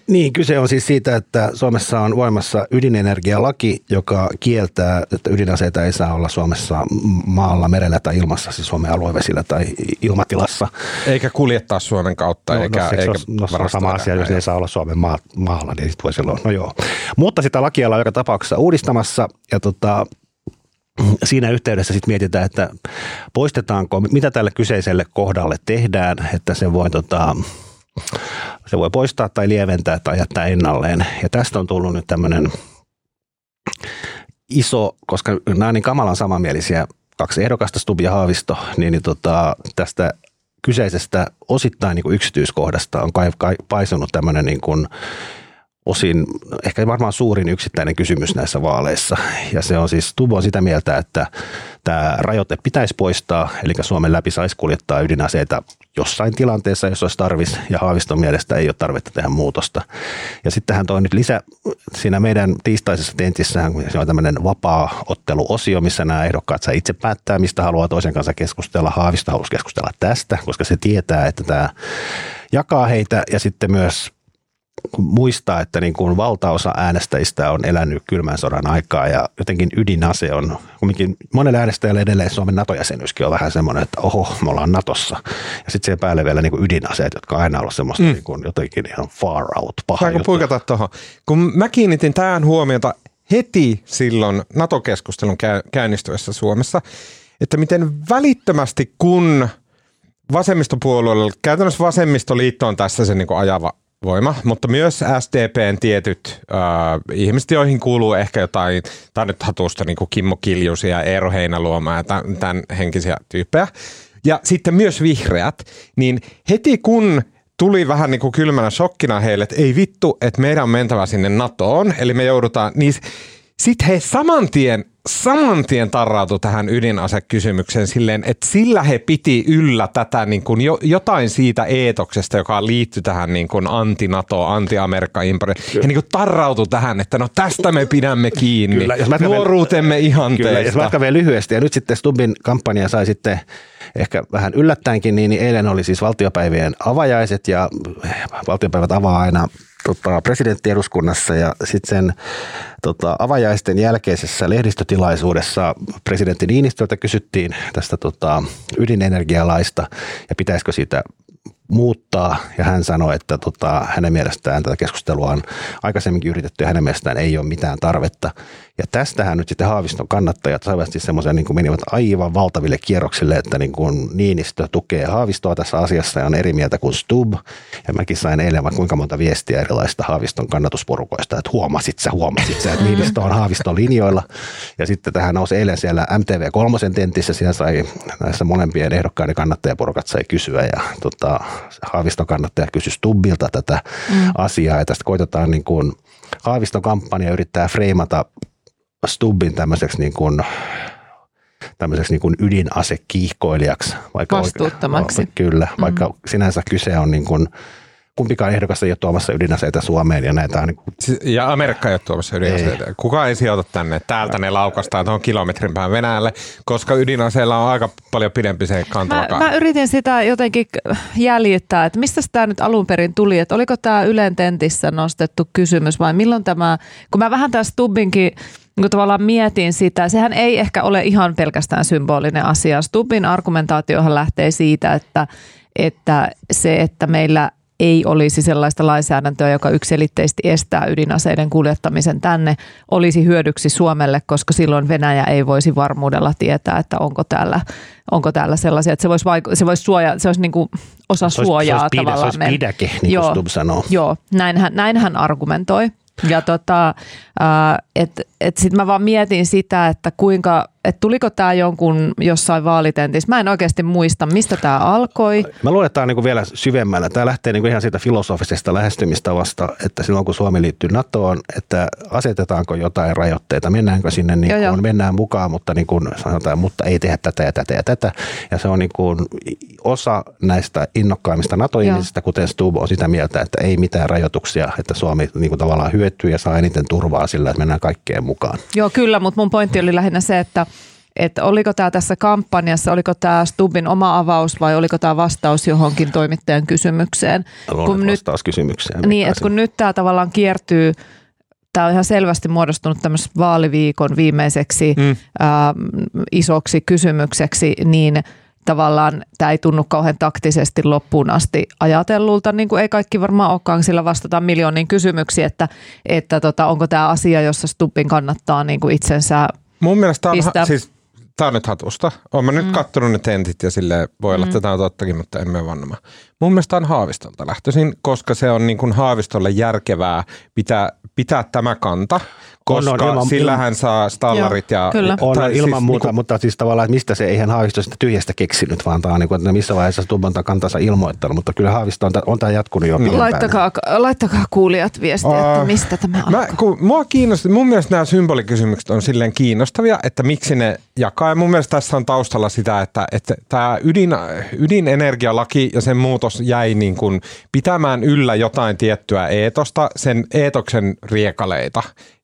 Niin, kyse on siis siitä, että Suomessa on voimassa ydinenergialaki, joka kieltää, että ydinaseita ei saa olla Suomessa maalla, merellä tai ilmassa, siis Suomen aluevesillä tai ilmatilassa. Eikä kuljettaa Suomen kautta, no, eikä, no, eikä no, se on sama asia, jos ne ei saa olla Suomen maa, maalla, niin sitten voi silloin, no joo. Mutta sitä lakia ollaan joka tapauksessa uudistamassa ja tota, siinä yhteydessä sitten mietitään, että poistetaanko, mitä tälle kyseiselle kohdalle tehdään, että se voi tota, se voi poistaa tai lieventää tai jättää ennalleen. Ja tästä on tullut nyt tämmöinen iso, koska nämä on niin kamalan samanmielisiä kaksi ehdokasta, Stub ja Haavisto, niin, niin tota, tästä kyseisestä osittain niin kuin yksityiskohdasta on kai, kai, paisunut tämmöinen niin kuin osin ehkä varmaan suurin yksittäinen kysymys näissä vaaleissa. Ja se on siis, Tubo on sitä mieltä, että tämä rajoite pitäisi poistaa, eli Suomen läpi saisi kuljettaa ydinaseita jossain tilanteessa, jos olisi tarvis, ja Haaviston mielestä ei ole tarvetta tehdä muutosta. Ja sitten hän toi nyt lisä, siinä meidän tiistaisessa tentissä se on tämmöinen vapaa-otteluosio, missä nämä ehdokkaat saa itse päättää, mistä haluaa toisen kanssa keskustella. Haavisto halusi keskustella tästä, koska se tietää, että tämä jakaa heitä, ja sitten myös muistaa, että niin kuin valtaosa äänestäjistä on elänyt kylmän sodan aikaa ja jotenkin ydinase on, kumminkin monelle äänestäjälle edelleen Suomen NATO-jäsenyyskin on vähän semmoinen, että oho, me ollaan Natossa. Ja sitten siihen päälle vielä niin kuin ydinaseet, jotka on aina ollut semmoista mm. niin kuin jotenkin ihan far out, paha Saanko puikata tuohon? Kun mä kiinnitin tähän huomiota heti silloin NATO-keskustelun käynnistyessä Suomessa, että miten välittömästi kun vasemmistopuolueella, käytännössä vasemmistoliitto on tässä se niin kuin ajava voima, mutta myös SDPn tietyt äh, ihmiset, joihin kuuluu ehkä jotain, tai nyt hatusta niin kuin Kimmo Kiljusia, Eero Heinäluoma ja tämän, tämän henkisiä tyyppejä. Ja sitten myös vihreät, niin heti kun tuli vähän niin kuin kylmänä shokkina heille, että ei vittu, että meidän on mentävä sinne NATOon, eli me joudutaan, niin sitten he saman tien, saman tien tarrautu tähän ydinasekysymykseen silleen, että sillä he piti yllä tätä niin kuin jo, jotain siitä eetoksesta, joka liittyy tähän niin kuin anti-NATO, anti-Amerikka imperi. He niin kuin tarrautu tähän, että no tästä me pidämme kiinni, Kyllä, jos nuoruutemme ihanteesta. Kyllä, jos mä vielä lyhyesti, ja nyt sitten Stubbin kampanja sai sitten ehkä vähän yllättäenkin, niin eilen oli siis valtiopäivien avajaiset, ja valtiopäivät avaa aina tota, presidentti eduskunnassa ja sitten sen tota, avajaisten jälkeisessä lehdistötilaisuudessa presidentti Niinistöltä kysyttiin tästä tota, ydinenergialaista ja pitäisikö siitä muuttaa ja hän sanoi, että tota, hänen mielestään tätä keskustelua on aikaisemminkin yritetty ja hänen mielestään ei ole mitään tarvetta. Ja tästähän nyt sitten Haaviston kannattajat saivat semmoisen, niin kuin menivät aivan valtaville kierroksille, että niin kuin Niinistö tukee Haavistoa tässä asiassa ja on eri mieltä kuin Stub. Ja mäkin sain eilen kuinka monta viestiä erilaisista Haaviston kannatusporukoista, että huomasit sä, huomasit sä, että Niinistö on Haaviston linjoilla. Ja sitten tähän nousi eilen siellä MTV3 tentissä, siellä sai näissä molempien ehdokkaiden kannattajaporukat sai kysyä ja tota, Haaviston kannattaja kysyi Stubbilta tätä mm. asiaa ja tästä koitetaan niin kuin Haaviston kampanja yrittää freimata Stubbin tämmöiseksi niin kuin tämmöiseksi niin kuin ydinasekiihkoilijaksi. Vaikka Vastuuttomaksi. Oikein, kyllä, vaikka mm. sinänsä kyse on niin kuin, kumpikaan ehdokas ei ole tuomassa ydinaseita Suomeen ja näitä on niin kuin... Ja Amerikka ei ole tuomassa ydinaseita. Ei. Kukaan ei sijoita tänne. Täältä ne laukastaan tuohon kilometrin päähän Venäjälle, koska ydinaseilla on aika paljon pidempi se kantava mä, mä yritin sitä jotenkin jäljittää, että mistä tämä nyt alun perin tuli, että oliko tämä Ylen tentissä nostettu kysymys vai milloin tämä, kun mä vähän tässä Stubbinkin niin tavallaan mietin sitä, sehän ei ehkä ole ihan pelkästään symbolinen asia. Stubbin argumentaatiohan lähtee siitä, että, että se, että meillä ei olisi sellaista lainsäädäntöä, joka yksilitteisesti estää ydinaseiden kuljettamisen tänne, olisi hyödyksi Suomelle, koska silloin Venäjä ei voisi varmuudella tietää, että onko täällä, onko täällä sellaisia, että se voisi, vaiku- se voisi suojaa, se olisi niin kuin osa se olisi, suojaa se olisi pidä, tavallaan. Se olisi pidäke, niin joo, kuin Stubb sanoo. Joo, näin hän, näin hän argumentoi. Ja tota, että et sitten mä vaan mietin sitä, että kuinka, että tuliko tämä jonkun jossain vaalitentissä. Mä en oikeasti muista, mistä tämä alkoi. Mä luulen, että tämä on niinku vielä syvemmällä. Tämä lähtee niinku ihan siitä filosofisesta lähestymistavasta, että silloin kun Suomi liittyy NATOon, että asetetaanko jotain rajoitteita, mennäänkö sinne, niin joo, kun mennään mukaan, mutta niin kuin sanotaan, mutta ei tehdä tätä ja tätä ja tätä. Ja se on niin kuin osa näistä innokkaimmista NATO-ihmisistä, kuten Stub on sitä mieltä, että ei mitään rajoituksia, että Suomi niin kuin tavallaan hyötyy ja saa eniten turvaa sillä, että mennään kaikkeen mukaan. Joo, kyllä, mutta mun pointti oli lähinnä se, että että oliko tämä tässä kampanjassa, oliko tämä Stubin oma avaus vai oliko tämä vastaus johonkin toimittajan kysymykseen? kun vastaus nyt, kysymykseen. Niin, että kun nyt tämä tavallaan kiertyy, tämä on ihan selvästi muodostunut tämmöisen vaaliviikon viimeiseksi mm. ää, isoksi kysymykseksi, niin tavallaan tämä ei tunnu kauhean taktisesti loppuun asti ajatellulta, niin kuin ei kaikki varmaan olekaan, sillä vastataan miljooniin kysymyksiin, että, että tota, onko tämä asia, jossa Stubbin kannattaa niin kuin itsensä Mun mielestä on, ha- siis tämä on nyt hatusta. Olen mä nyt mm. kattonut ne tentit ja sille voi olla, mm. että tämä on tottakin, mutta en mene vannomaan. Mun mielestä on Haavistolta lähtöisin, koska se on niin kuin Haavistolle järkevää pitää, pitää tämä kanta – koska on, on, ilman, sillähän saa stallarit joo, ja... Kyllä. On, on ilman siis, muuta, niin kuin, mutta siis tavallaan, että mistä se, eihän Haavisto sitä tyhjästä keksinyt, vaan tämä on niin kuin, että missä vaiheessa Stubban kantansa ilmoittanut, mutta kyllä Haavisto on, on tämä jatkunut jo no. laittakaa, laittakaa kuulijat viestiä, että mistä tämä alkaa. Mä, kun, mua kiinnosti, mun mielestä nämä symbolikysymykset on silleen kiinnostavia, että miksi ne jakaa. Ja mun mielestä tässä on taustalla sitä, että, että tämä ydin, ydinenergialaki ja sen muutos jäi niin kuin pitämään yllä jotain tiettyä eetosta, sen eetoksen riekaleita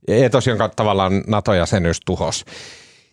etos, jonka tavallaan NATO-jäsenyys tuhos.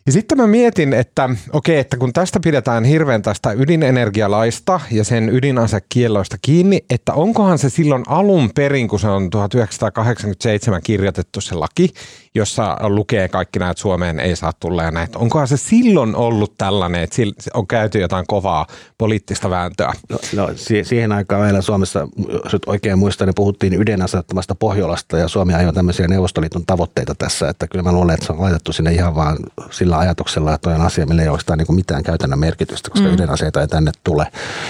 Ja sitten mä mietin, että okei, että kun tästä pidetään hirveän tästä ydinenergialaista ja sen ydinasekielloista kiinni, että onkohan se silloin alun perin, kun se on 1987 kirjoitettu se laki, jossa lukee kaikki näitä Suomeen ei saa tulla ja näitä. Onkohan se silloin ollut tällainen, että on käyty jotain kovaa poliittista vääntöä? No, no siihen aikaan meillä Suomessa, jos nyt oikein muistan, niin puhuttiin ydinasettomasta Pohjolasta ja Suomi ajoi tämmöisiä Neuvostoliiton tavoitteita tässä, että kyllä mä luulen, että se on laitettu sinne ihan vaan sillä ajatuksella, että on asia, millä ei oikeastaan niin mitään käytännön merkitystä, koska mm. ydinaseita ei tänne tule.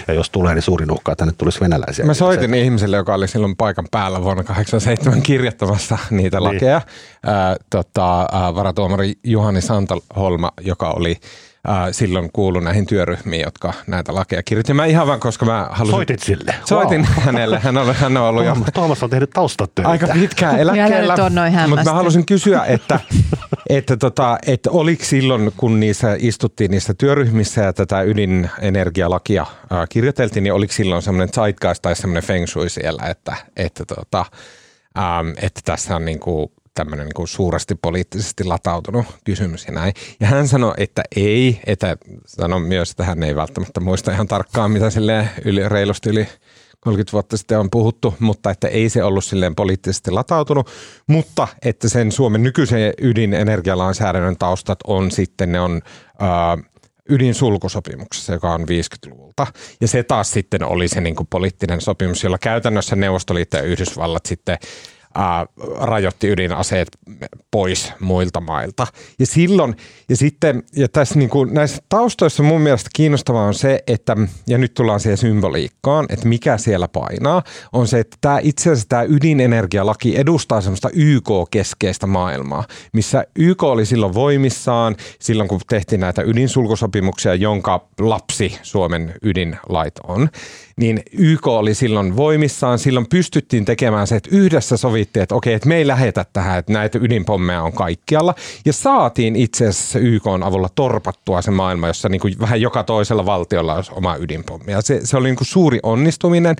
Ja jos tulee, niin suurin uhka, että tänne tulisi venäläisiä. Mä soitin ihmiselle, joka oli silloin paikan päällä vuonna 1987 kirjoittamassa niitä niin. lakeja tota, varatuomari Juhani Santalholma, joka oli ää, silloin kuulu näihin työryhmiin, jotka näitä lakeja kirjoitti. Mä ihan vaan, koska mä halusin... Soitit sille? Soitin wow. hänelle. Hän on, hän on ollut Tuomas, jo... Tuomas on tehnyt taustatöitä. Aika pitkään eläkkeellä. Mutta mä halusin kysyä, että, että, tota, että oliko silloin, kun niissä istuttiin niissä työryhmissä ja tätä ydinenergialakia ää, kirjoiteltiin, niin oliko silloin semmoinen zeitgeist tai semmoinen feng shui siellä, että, että, tota, ähm, että tässä on niin kuin tämmöinen niin suuresti poliittisesti latautunut kysymys ja näin. Ja hän sanoi, että ei, että sanoi myös, että hän ei välttämättä muista ihan tarkkaan, mitä sille yli, reilusti yli 30 vuotta sitten on puhuttu, mutta että ei se ollut silleen poliittisesti latautunut, mutta että sen Suomen nykyisen ydinenergialainsäädännön taustat on sitten, ne on ää, ydinsulkusopimuksessa, joka on 50-luvulta. Ja se taas sitten oli se niin kuin poliittinen sopimus, jolla käytännössä Neuvostoliitto ja Yhdysvallat sitten ää, rajoitti ydinaseet pois muilta mailta. Ja silloin, ja sitten, ja tässä niin kuin näissä taustoissa mun mielestä kiinnostavaa on se, että, ja nyt tullaan siihen symboliikkaan, että mikä siellä painaa, on se, että tämä itse asiassa tämä ydinenergialaki edustaa semmoista YK-keskeistä maailmaa, missä YK oli silloin voimissaan, silloin kun tehtiin näitä ydinsulkusopimuksia, jonka lapsi Suomen ydinlait on, niin YK oli silloin voimissaan, silloin pystyttiin tekemään se, että yhdessä sovittiin sovitti, että okei, että me ei lähetä tähän, että näitä ydinpommeja on kaikkialla. Ja saatiin itse asiassa YK avulla torpattua se maailma, jossa niin kuin vähän joka toisella valtiolla olisi oma ydinpommi. Ja se, se oli niin kuin suuri onnistuminen.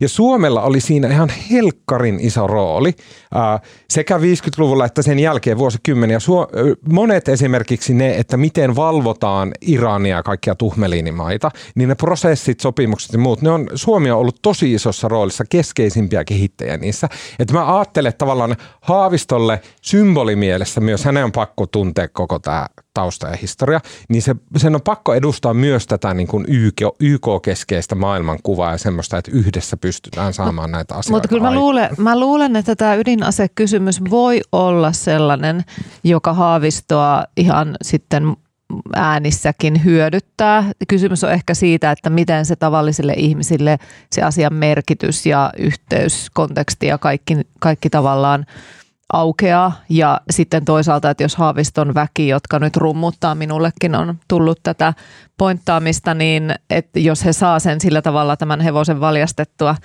Ja Suomella oli siinä ihan helkkarin iso rooli äh, sekä 50-luvulla että sen jälkeen vuosikymmeniä. Suo, monet esimerkiksi ne, että miten valvotaan Irania ja kaikkia tuhmeliinimaita, niin ne prosessit, sopimukset ja muut, ne on, Suomi on ollut tosi isossa roolissa keskeisimpiä kehittäjiä niissä. Että mä ajattelen että tavallaan Haavistolle symbolimielessä myös, hänen on pakko tuntea koko tämä tausta ja historia, niin se, sen on pakko edustaa myös tätä niin kuin YK, YK-keskeistä maailmankuvaa ja semmoista, että yhdessä pystytään saamaan näitä asioita Mutta kyllä mä luulen, mä luulen, että tämä ydinasekysymys voi olla sellainen, joka haavistoa ihan sitten äänissäkin hyödyttää. Kysymys on ehkä siitä, että miten se tavallisille ihmisille se asian merkitys ja yhteys, konteksti ja kaikki, kaikki tavallaan aukeaa. Ja sitten toisaalta, että jos Haaviston väki, jotka nyt rummuttaa, minullekin on tullut tätä pointtaamista, niin että jos he saa sen sillä tavalla tämän hevosen valjastettua,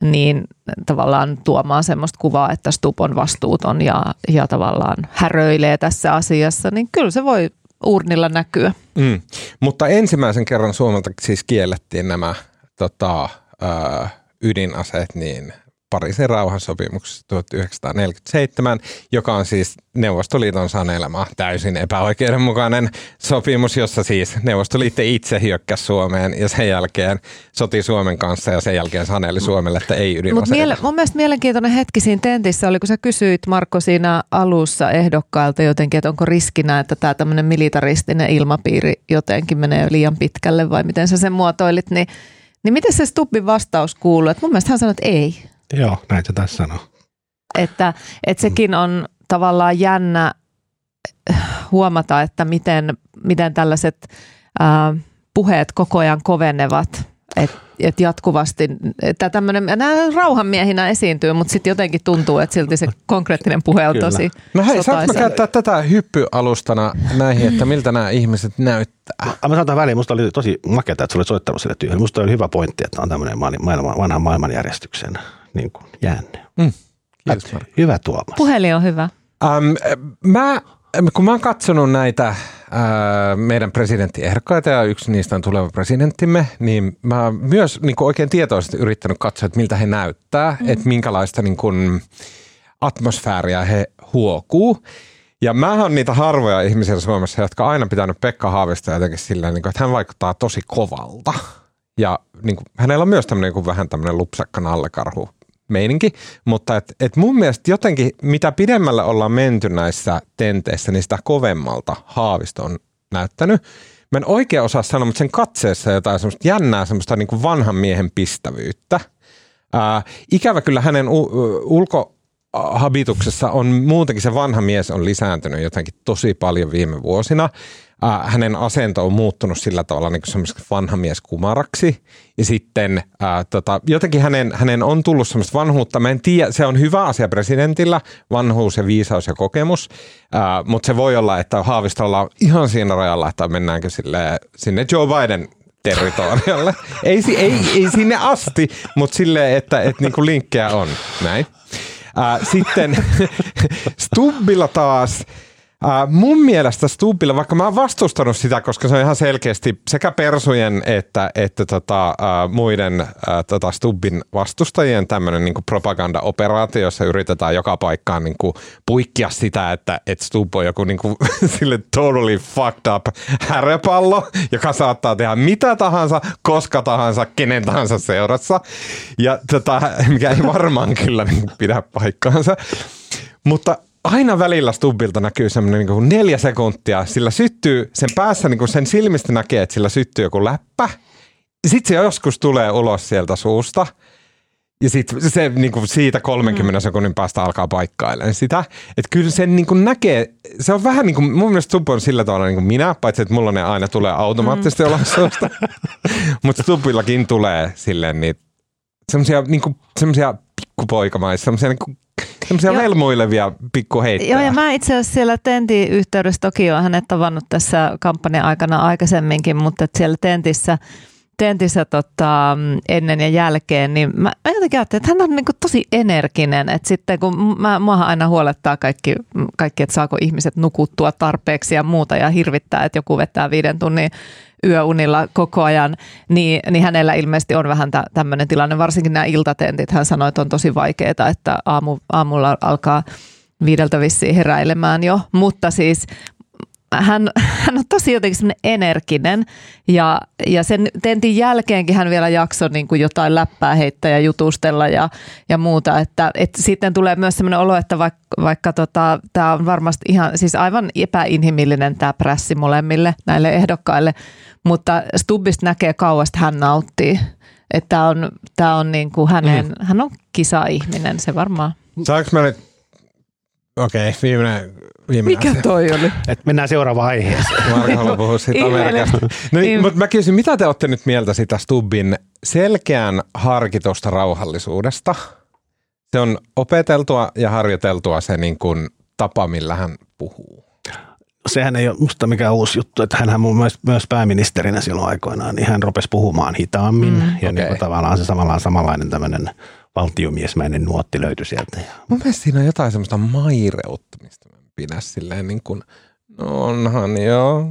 niin tavallaan tuomaan semmoista kuvaa, että Stup on vastuuton ja, ja tavallaan häröilee tässä asiassa, niin kyllä se voi urnilla näkyä. Mm. Mutta ensimmäisen kerran Suomelta siis kiellettiin nämä tota, ö, ydinaseet niin Pariisin rauhansopimuksessa 1947, joka on siis Neuvostoliiton sanelema täysin epäoikeudenmukainen sopimus, jossa siis Neuvostoliitto itse hyökkäsi Suomeen ja sen jälkeen soti Suomen kanssa ja sen jälkeen saneli Suomelle, että ei ydinaseita. Mutta miele- mun mielestä mielenkiintoinen hetki siinä tentissä oli, kun sä kysyit Marko siinä alussa ehdokkailta jotenkin, että onko riskinä, että tämä tämmöinen militaristinen ilmapiiri jotenkin menee liian pitkälle vai miten sä sen muotoilit, niin niin miten se Stubbin vastaus kuuluu? Et mun mielestä hän sanoi, että ei. Joo, näin se tässä sanoo. Että, että sekin on tavallaan jännä huomata, että miten, miten tällaiset ää, puheet koko ajan kovenevat. Että et jatkuvasti, että tämmöinen, nämä rauhanmiehinä esiintyy, mutta sitten jotenkin tuntuu, että silti se konkreettinen puhe on Kyllä. tosi No hei, saanko käyttää tätä hyppyalustana näihin, että miltä nämä ihmiset näyttää? Mä, mä sanon väliin, musta oli tosi makeata, että sä olit soittanut sille työhön. Musta oli hyvä pointti, että on tämmöinen maailman, vanhan maailmanjärjestyksen niin kuin jäänne. Mm. Kiitos, Mark. Hyvä Tuomas. Puhelin on hyvä. Um, mä, kun mä oon katsonut näitä uh, meidän presidenttiehdokkaita ja yksi niistä on tuleva presidenttimme, niin mä oon myös niin kuin oikein tietoisesti yrittänyt katsoa, että miltä he näyttää, mm. että minkälaista niin kuin, atmosfääriä he huokuu. Ja mä oon niitä harvoja ihmisiä Suomessa, jotka on aina pitänyt Pekka Haavista jotenkin silleen, niin kuin, että hän vaikuttaa tosi kovalta. Ja niin kuin, hänellä on myös tämmöinen niin vähän tämmöinen lupsakka nallekarhu meininki, mutta et, et mun mielestä jotenkin mitä pidemmälle ollaan menty näissä tenteissä, niin sitä kovemmalta Haavisto on näyttänyt. Mä en oikein osaa sanoa, mutta sen katseessa jotain semmoista jännää semmoista niin kuin vanhan miehen pistävyyttä. Ää, ikävä kyllä hänen u- ulkohabituksessa on muutenkin se vanha mies on lisääntynyt jotenkin tosi paljon viime vuosina äh, hänen asento on muuttunut sillä tavalla niin semmoiseksi vanhamieskumaraksi. Ja sitten äh, tota, jotenkin hänen, hänen on tullut semmoista vanhuutta. Mä en tiedä, se on hyvä asia presidentillä, vanhuus ja viisaus ja kokemus. Äh, mutta se voi olla, että Haavistolla on ihan siinä rajalla, että mennäänkö sille, sinne Joe Biden territorialle. ei, ei, ei sinne asti, mutta silleen, että, että niinku linkkejä on. Näin. Äh, sitten Stubbilla taas Äh, mun mielestä Stubbilla, vaikka mä oon vastustanut sitä, koska se on ihan selkeästi sekä persujen että, että tota, äh, muiden äh, tota Stubbin vastustajien tämmöinen niin propaganda-operaatio, jossa yritetään joka paikkaan niin kuin, puikkia sitä, että, että Stubb on joku niin kuin, sille totally fucked up häröpallo, joka saattaa tehdä mitä tahansa, koska tahansa, kenen tahansa seurassa. Ja tota, mikä ei varmaan kyllä niin pidä paikkaansa. Mutta aina välillä Stubbilta näkyy semmoinen niin neljä sekuntia, sillä syttyy, sen päässä niin kuin sen silmistä näkee, että sillä syttyy joku läppä. Sitten se joskus tulee ulos sieltä suusta. Ja sitten se niin kuin siitä 30 mm. sekunnin päästä alkaa paikkailemaan sitä. Että kyllä sen niin kuin näkee, se on vähän niin kuin, mun mielestä Stubb on sillä tavalla niin kuin minä, paitsi että mulla ne aina tulee automaattisesti mm. ulos suusta. Mutta Stubbillakin tulee silleen niitä semmoisia niin pikkupoikamaisia, semmoisia niin Sellaisia velmuilevia pikkuheittejä. Joo, ja mä itse asiassa siellä Tentin yhteydessä toki olen hänet tavannut tässä kampanjan aikana aikaisemminkin, mutta siellä Tentissä tentissä tota, ennen ja jälkeen, niin mä, mä jotenkin ajattelin, että hän on niin kuin tosi energinen. Että sitten kun mä, muahan aina huolettaa kaikki, kaikki, että saako ihmiset nukuttua tarpeeksi ja muuta ja hirvittää, että joku vetää viiden tunnin yöunilla koko ajan, niin, niin hänellä ilmeisesti on vähän tä, tämmöinen tilanne. Varsinkin nämä iltatentit, hän sanoi, että on tosi vaikeaa, että aamu, aamulla alkaa viideltä vissiin heräilemään jo, mutta siis hän, hän on tosi jotenkin semmoinen energinen ja, ja sen tentin jälkeenkin hän vielä jaksoi niin kuin jotain läppää heittää ja jutustella ja, ja muuta. Että, että sitten tulee myös semmoinen olo, että vaikka, vaikka tota, tämä on varmasti ihan siis aivan epäinhimillinen tämä prässi molemmille näille ehdokkaille, mutta Stubbista näkee kauas, että hän nauttii. Että tämä on, tämä on niin kuin hänen, mm. hän on kisaihminen, se varmaan. Saanko mä nyt, okei, okay, viimeinen Mikä asia. toi oli? Et mennään seuraavaan aiheeseen. Marko haluaa puhua siitä. Amerikasta. No, niin, mutta mä kysyn, mitä te olette nyt mieltä sitä Stubbin selkeän harkitusta rauhallisuudesta? Se on opeteltua ja harjoiteltua se niin kuin tapa, millä hän puhuu. Sehän ei ole musta mikään uusi juttu, että hänhän mun myös, myös pääministerinä silloin aikoinaan, niin hän rupesi puhumaan hitaammin mm, ja okei. niin kuin tavallaan se samallaan samanlainen tämmöinen valtiomiesmäinen nuotti löytyi sieltä. Ja Mun mielestä siinä on jotain semmoista maireutta, pidän silleen niin kuin, no onhan jo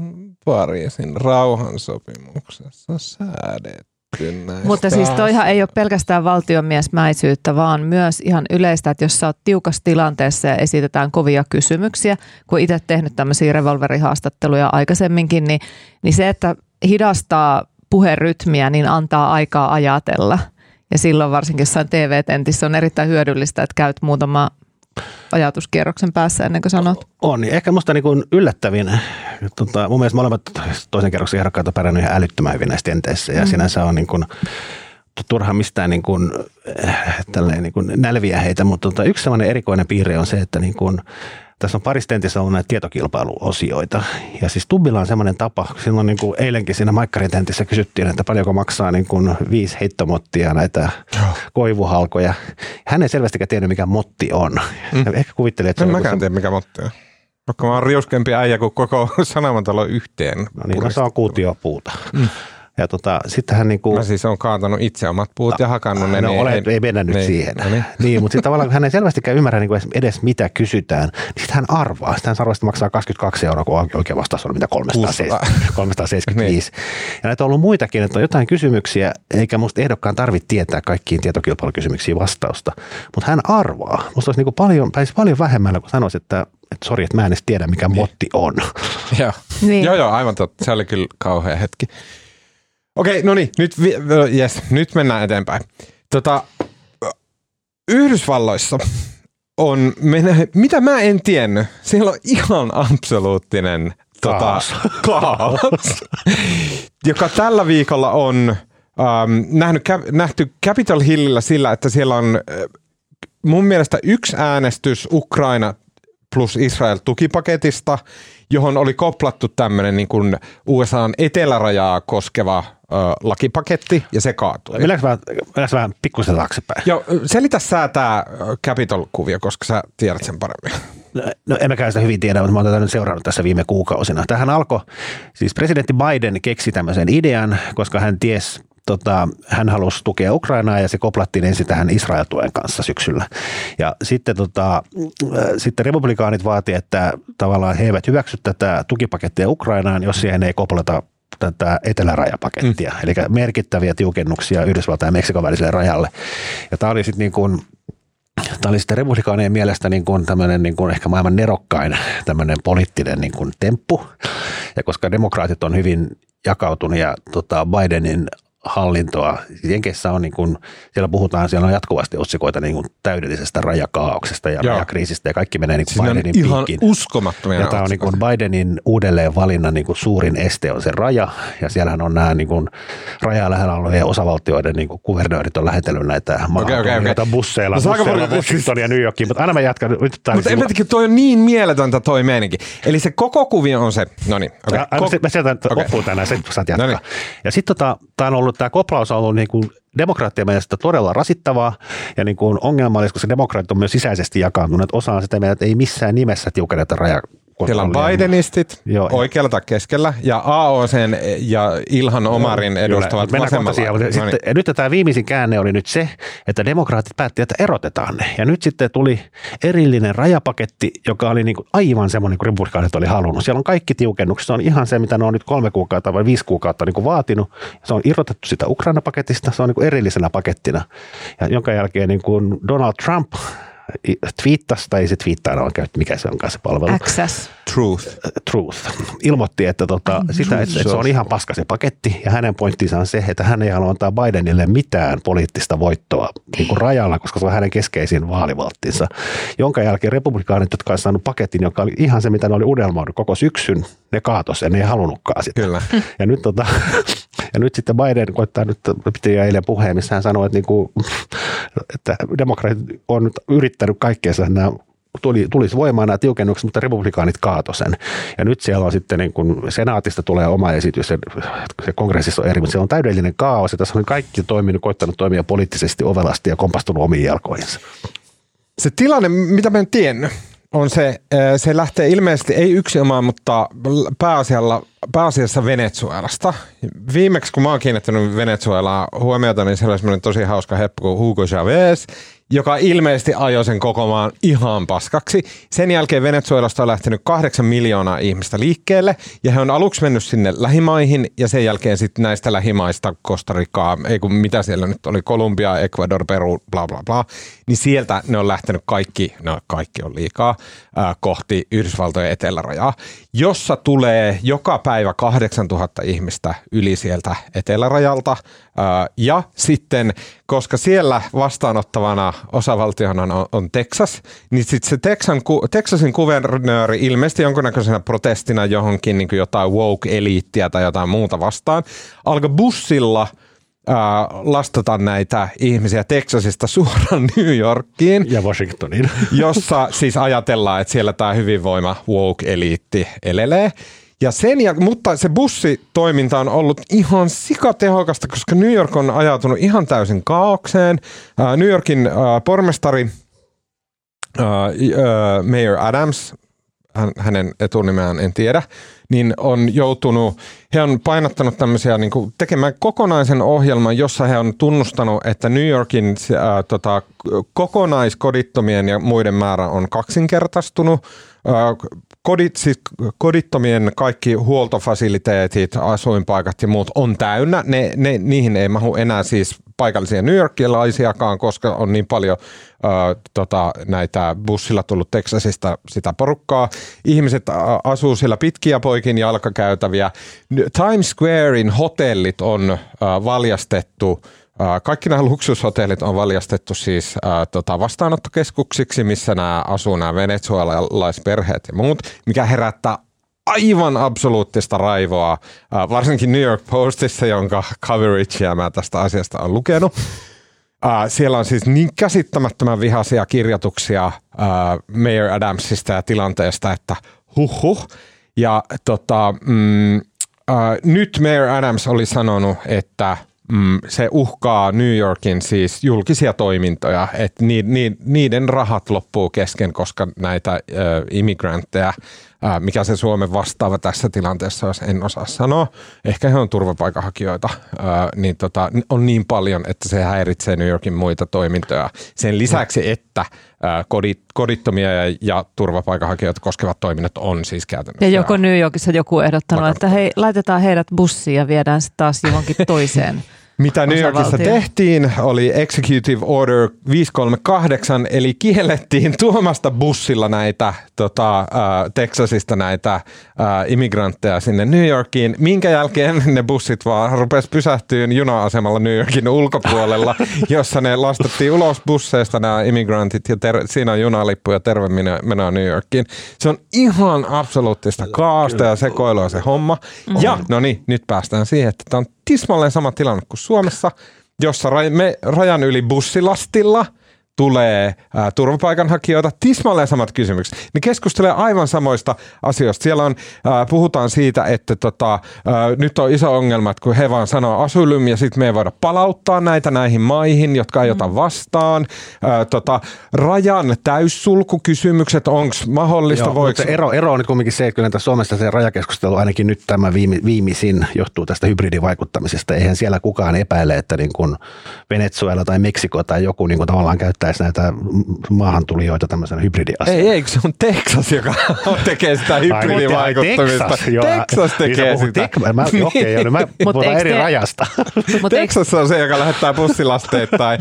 Pariisin rauhansopimuksessa säädetty näistä Mutta siis toihan ei ole pelkästään valtiomiesmäisyyttä, vaan myös ihan yleistä, että jos sä oot tiukassa tilanteessa ja esitetään kovia kysymyksiä, kun itse tehnyt tämmöisiä revolverihaastatteluja aikaisemminkin, niin, niin se, että hidastaa puherytmiä, niin antaa aikaa ajatella. Ja silloin varsinkin jossain TV-tentissä on erittäin hyödyllistä, että käyt muutama ajatuskierroksen päässä ennen kuin sanot. On, niin ehkä musta niin kuin yllättävin, tota, mun mielestä molemmat toisen kerroksen ehdokkaat on pärjännyt ihan älyttömän hyvin näissä tenteissä ja mm. sinänsä on niin kuin, turha mistään niin kuin, äh, tälleen niin kuin nälviä heitä, mutta tota, yksi sellainen erikoinen piirre on se, että niin kuin, tässä on parissa tentissä ollut näitä tietokilpailuosioita. Ja siis Tubbilla on semmoinen tapa, silloin niin kuin eilenkin siinä Maikkarin tentissä kysyttiin, että paljonko maksaa niin kuin viisi heittomottia näitä koivuhalkoja. Hän ei selvästikään tiennyt, mikä motti on. Mm. Ehkä kuvittelee, että se En on mäkään tiedä, mikä motti on. Vaikka mä oon riuskempi äijä kuin koko sanomatalo yhteen. No niin, no se on kuutiopuuta. Mm. Ja tota, sitten hän niinku, Mä siis on kaatanut itse omat puut ja hakannut ne. no niin olet, ei mennä nyt niin, siihen. no niin. niin, mutta sitten tavallaan kun hän ei selvästikään ymmärrä niinku edes, edes mitä kysytään, niin sitten hän arvaa. Sitten hän sanoo, että maksaa 22 euroa, kun oikein vastaus on mitä 370, 375. Ja näitä on ollut muitakin, että on jotain kysymyksiä, eikä musta ehdokkaan tarvitse tietää kaikkiin tietokilpailukysymyksiin vastausta. Mutta hän arvaa. Musta olisi niinku paljon, pääsi paljon vähemmällä, kun sanoisi, että että sori, että mä en edes tiedä, mikä motti on. Joo. Niin. joo, joo, aivan totta. Se oli kyllä kauhea hetki. Okei, no niin, nyt, vi- yes, nyt mennään eteenpäin. Tota, Yhdysvalloissa on, mitä mä en tiennyt, siellä on ihan absoluuttinen tota, Kaos. joka tällä viikolla on ähm, nähnyt, nähty Capitol Hillillä sillä, että siellä on äh, mun mielestä yksi äänestys Ukraina plus Israel tukipaketista, johon oli koplattu tämmöinen niin kuin USAn etelärajaa koskeva ö, lakipaketti, ja se kaatui. Mennäänkö vähän, mennäänkö vähän pikkusen taaksepäin? Joo, selitä sä tämä Capitol-kuvio, koska sä tiedät sen paremmin. No en mäkään sitä hyvin tiedä, mutta mä oon tätä nyt seurannut tässä viime kuukausina. Tähän alkoi, siis presidentti Biden keksi tämmöisen idean, koska hän ties, tota, hän halusi tukea Ukrainaa ja se koplattiin ensin tähän Israel-tuen kanssa syksyllä. Ja sitten, tota, sitten republikaanit vaati, että tavallaan he eivät hyväksy tätä tukipakettia Ukrainaan, jos siihen ei koplata tätä etelärajapakettia, mm. eli merkittäviä tiukennuksia Yhdysvaltain ja Meksikon väliselle rajalle. Ja tämä oli sitten niin kuin Tämä oli sitten republikaanien mielestä niin kuin tämmöinen niin kuin ehkä maailman nerokkain tämmöinen poliittinen niin kuin temppu. Ja koska demokraatit on hyvin jakautunut ja tota Bidenin hallintoa. Jenkeissä on niin kuin, siellä puhutaan, siellä on jatkuvasti otsikoita niin kuin täydellisestä rajakaauksesta ja Joo. rajakriisistä ja kaikki menee niin kuin on Bidenin ihan piikkiin. uskomattomia Ja tämä on niin kuin Bidenin uudelleen valinnan niin kuin suurin este on se raja, ja siellähän on nämä niin kuin rajaa lähellä olevien osavaltioiden niin kuin kuvernöörit on lähetellyt näitä okei, okei. maahantulijoita busseilla, No busseilla Washingtonia ja New Yorkiin, mutta aina mä jatkan. Nyt Mutta oli en mä tiedä, toi on niin mieletöntä toi meininki. Eli se koko kuvio on se, no niin. Okay. Mä, mä sieltä Okei. loppuun tänään, sen saat jatkaa. No niin. Ja sitten tota, tämä on ollut, tämä koplaus on ollut niin kuin demokraattien mielestä todella rasittavaa ja niin kuin ongelmallista, koska demokraatit on myös sisäisesti jakaantuneet. Osa on sitä mieltä, että ei missään nimessä tiukenneta raja, Siellä on Bidenistit Joo, oikealla tai keskellä ja AOC ja Ilhan Omarin edustavat Kyllä, vasemmalla. Siihen, no niin. sitten, nyt tämä viimeisin käänne oli nyt se, että demokraatit päätti, että erotetaan ne. Ja nyt sitten tuli erillinen rajapaketti, joka oli niin kuin aivan semmoinen kuin republikaanit oli halunnut. Siellä on kaikki tiukennukset. Se on ihan se, mitä ne on nyt kolme kuukautta vai viisi kuukautta niin kuin vaatinut. Se on irrotettu sitä Ukraina-paketista. Se on niin kuin erillisenä pakettina. Ja jonka jälkeen niin kuin Donald Trump twiittasi, tai se twiittaa, käynyt, mikä se onkaan se palvelu. Access. Truth. Truth. Ilmoitti, että, tota, sitä, että, että se on ihan paska se paketti, ja hänen pointtinsa on se, että hän ei halua antaa Bidenille mitään poliittista voittoa niin kuin rajalla, koska se on hänen keskeisin vaalivalttinsa. Jonka jälkeen republikaanit, jotka on saanut paketin, joka oli ihan se, mitä ne oli unelmoinut koko syksyn, ne kaatos ja ne ei halunnutkaan sitä. Kyllä. Ja nyt, tota, ja nyt sitten Biden koittaa nyt, piti eilen puheen, missä hän sanoi, että, niin kuin, että demokraatit on nyt yrittänyt kaikkeensa, nämä tuli, tulisi voimaan nämä tiukennukset, mutta republikaanit kaato sen. Ja nyt siellä on sitten niin kuin senaatista tulee oma esitys, se, se kongressissa on eri, mutta siellä on täydellinen kaos ja tässä on kaikki toiminut, koittanut toimia poliittisesti ovelasti ja kompastunut omiin jalkoihinsa. Se tilanne, mitä mä en tiennyt, on se, se lähtee ilmeisesti, ei yksi omaan, mutta pääasialla, pääasiassa Venezuelasta. Viimeksi kun mä oon kiinnittänyt Venezuelaa huomiota, niin siellä oli tosi hauska heppu kuin Hugo Chavez, joka ilmeisesti ajoi sen koko maan ihan paskaksi. Sen jälkeen Venezuelasta on lähtenyt kahdeksan miljoonaa ihmistä liikkeelle, ja he on aluksi mennyt sinne lähimaihin, ja sen jälkeen sitten näistä lähimaista, Costa Ricaa, ei kun mitä siellä nyt oli, Kolumbia, Ecuador, Peru, bla bla bla, niin sieltä ne on lähtenyt kaikki, no kaikki on liikaa, äh, kohti Yhdysvaltojen etelärajaa, jossa tulee joka päivä 8000 ihmistä yli sieltä etelärajalta, äh, ja sitten, koska siellä vastaanottavana osavaltiona on, on Texas, niin sitten se Texan, Texasin kuvernööri ilmeisesti jonkunnäköisenä protestina johonkin niin jotain woke-eliittiä tai jotain muuta vastaan, alkoi bussilla – lastata näitä ihmisiä Texasista suoraan New Yorkiin. Ja Washingtoniin. Jossa siis ajatellaan, että siellä tämä hyvinvoima woke-eliitti elelee. Ja sen jälkeen, mutta se bussitoiminta on ollut ihan sikatehokasta, koska New York on ajautunut ihan täysin kaaukseen. New Yorkin pormestari Mayor Adams, hänen etunimeään en tiedä, niin on joutunut, he on painottanut tämmöisiä niin kuin tekemään kokonaisen ohjelman, jossa he on tunnustanut, että New Yorkin ää, tota, kokonaiskodittomien ja muiden määrä on kaksinkertaistunut. Ää, kodit, siis kodittomien kaikki huoltofasiliteetit, asuinpaikat ja muut on täynnä. Ne, ne, niihin ei mahu enää siis paikallisia New Yorkilaisiakaan, koska on niin paljon ö, tota, näitä bussilla tullut Texasista sitä porukkaa. Ihmiset asuu siellä pitkiä poikin jalkakäytäviä. Times Squarein hotellit on ö, valjastettu kaikki nämä luksushotellit on valjastettu siis ää, tota, vastaanottokeskuksiksi, missä nämä asuu nämä venezuelalaisperheet ja muut, mikä herättää aivan absoluuttista raivoa, äh, varsinkin New York Postissa, jonka coveragea mä tästä asiasta on lukenut. Äh, siellä on siis niin käsittämättömän vihaisia kirjoituksia äh, Mayor Adamsista ja tilanteesta, että huh huh. Ja tota, mm, nyt Mayor Adams oli sanonut, että mm, se uhkaa New Yorkin siis julkisia toimintoja, että ni, ni, niiden rahat loppuu kesken, koska näitä äh, immigrantteja – mikä se Suomen vastaava tässä tilanteessa, jos en osaa sanoa, ehkä he on turvapaikanhakijoita, niin tota, on niin paljon, että se häiritsee New Yorkin muita toimintoja. Sen lisäksi, että kodit, kodittomia ja, ja turvapaikanhakijoita koskevat toiminnot on siis käytännössä. Ja joko New Yorkissa joku ehdottanut, että hei, laitetaan heidät bussiin ja viedään sitten taas johonkin toiseen Mitä New Yorkissa tehtiin, oli Executive Order 538, eli kiellettiin tuomasta bussilla näitä tota, äh, Texasista näitä äh, immigrantteja sinne New Yorkiin, minkä jälkeen ne bussit vaan rupes pysähtyyn juna-asemalla New Yorkin ulkopuolella, jossa ne lastattiin ulos busseista nämä immigrantit ja ter- siinä on junalippu ja terve menoa New Yorkiin. Se on ihan absoluuttista kaasta ja sekoilua se homma. Mm-hmm. Ja no niin, nyt päästään siihen, että tämä on tismalleen sama tilanne kuin Suomessa, jossa me rajan yli bussilastilla tulee ää, turvapaikanhakijoita, tismalleen samat kysymykset. Ne keskustelee aivan samoista asioista. Siellä on, ää, puhutaan siitä, että tota, ää, nyt on iso ongelma, että kun he vaan sanoo asylum ja sitten me ei voida palauttaa näitä näihin maihin, jotka ei ota vastaan. Ää, tota, rajan täyssulkukysymykset, onko mahdollista? Joo, voiko... ero, ero on nyt kumminkin se, että kyllä tässä Suomessa se rajakeskustelu, ainakin nyt tämä viime, viimeisin, johtuu tästä hybridivaikuttamisesta. Eihän siellä kukaan epäile, että niin kuin Venezuela tai Meksiko tai joku niin kuin tavallaan käyttäisi näitä maahantulijoita tämmöisen hybridiasian. Ei, eikö se on Texas, joka tekee sitä hybridivaikuttamista? Texas, joo. Texas Niin tekee puhut sitä. Tek- mä, okei, okay, joo, no mä Mut puhutaan eri te- rajasta. Mutta eikö, Texas on se, joka lähettää bussilasteittain.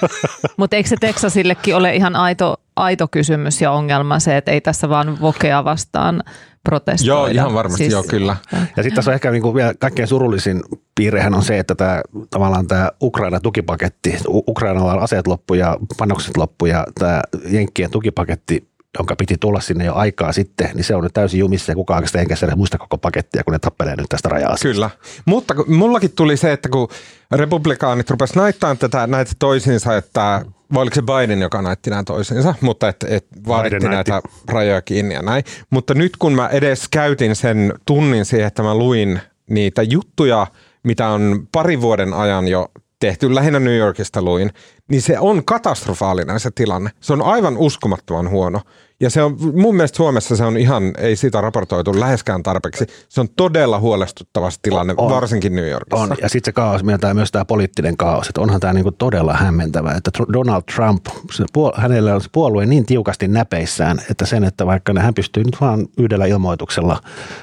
mut eikö se Texasillekin ole ihan aito, aito kysymys ja ongelma se, että ei tässä vaan vokea vastaan protestoida? Joo, ihan varmasti, joo, kyllä. Ja sitten tässä on ehkä niin kuin vielä kaikkein surullisin piirrehän on se, että tämä, tavallaan tämä Ukraina-tukipaketti, Ukrainalla on aseet loppu ja panokset loppu ja tämä Jenkkien tukipaketti, jonka piti tulla sinne jo aikaa sitten, niin se on nyt täysin jumissa ja kukaan oikeastaan enkä edes muista koko pakettia, kun ne tappelee nyt tästä raja Kyllä. Mutta mullakin tuli se, että kun republikaanit rupes naittamaan tätä, näitä toisiinsa, että vai oliko se Biden, joka naitti nämä toisiinsa, mutta et, et näytti. näitä rajoja kiinni ja näin. Mutta nyt kun mä edes käytin sen tunnin siihen, että mä luin niitä juttuja, mitä on pari vuoden ajan jo tehty, lähinnä New Yorkista luin, niin se on katastrofaalinen se tilanne. Se on aivan uskomattoman huono. Ja se on, mun mielestä Suomessa se on ihan, ei siitä raportoitu läheskään tarpeeksi. Se on todella huolestuttava tilanne, On. varsinkin New Yorkissa. On, ja sitten se kaos, myöntää myös tämä poliittinen kaos, että onhan tämä niinku todella hämmentävä, että Donald Trump, se puol- hänellä on se puolue niin tiukasti näpeissään, että sen, että vaikka ne, hän pystyy nyt vaan yhdellä ilmoituksella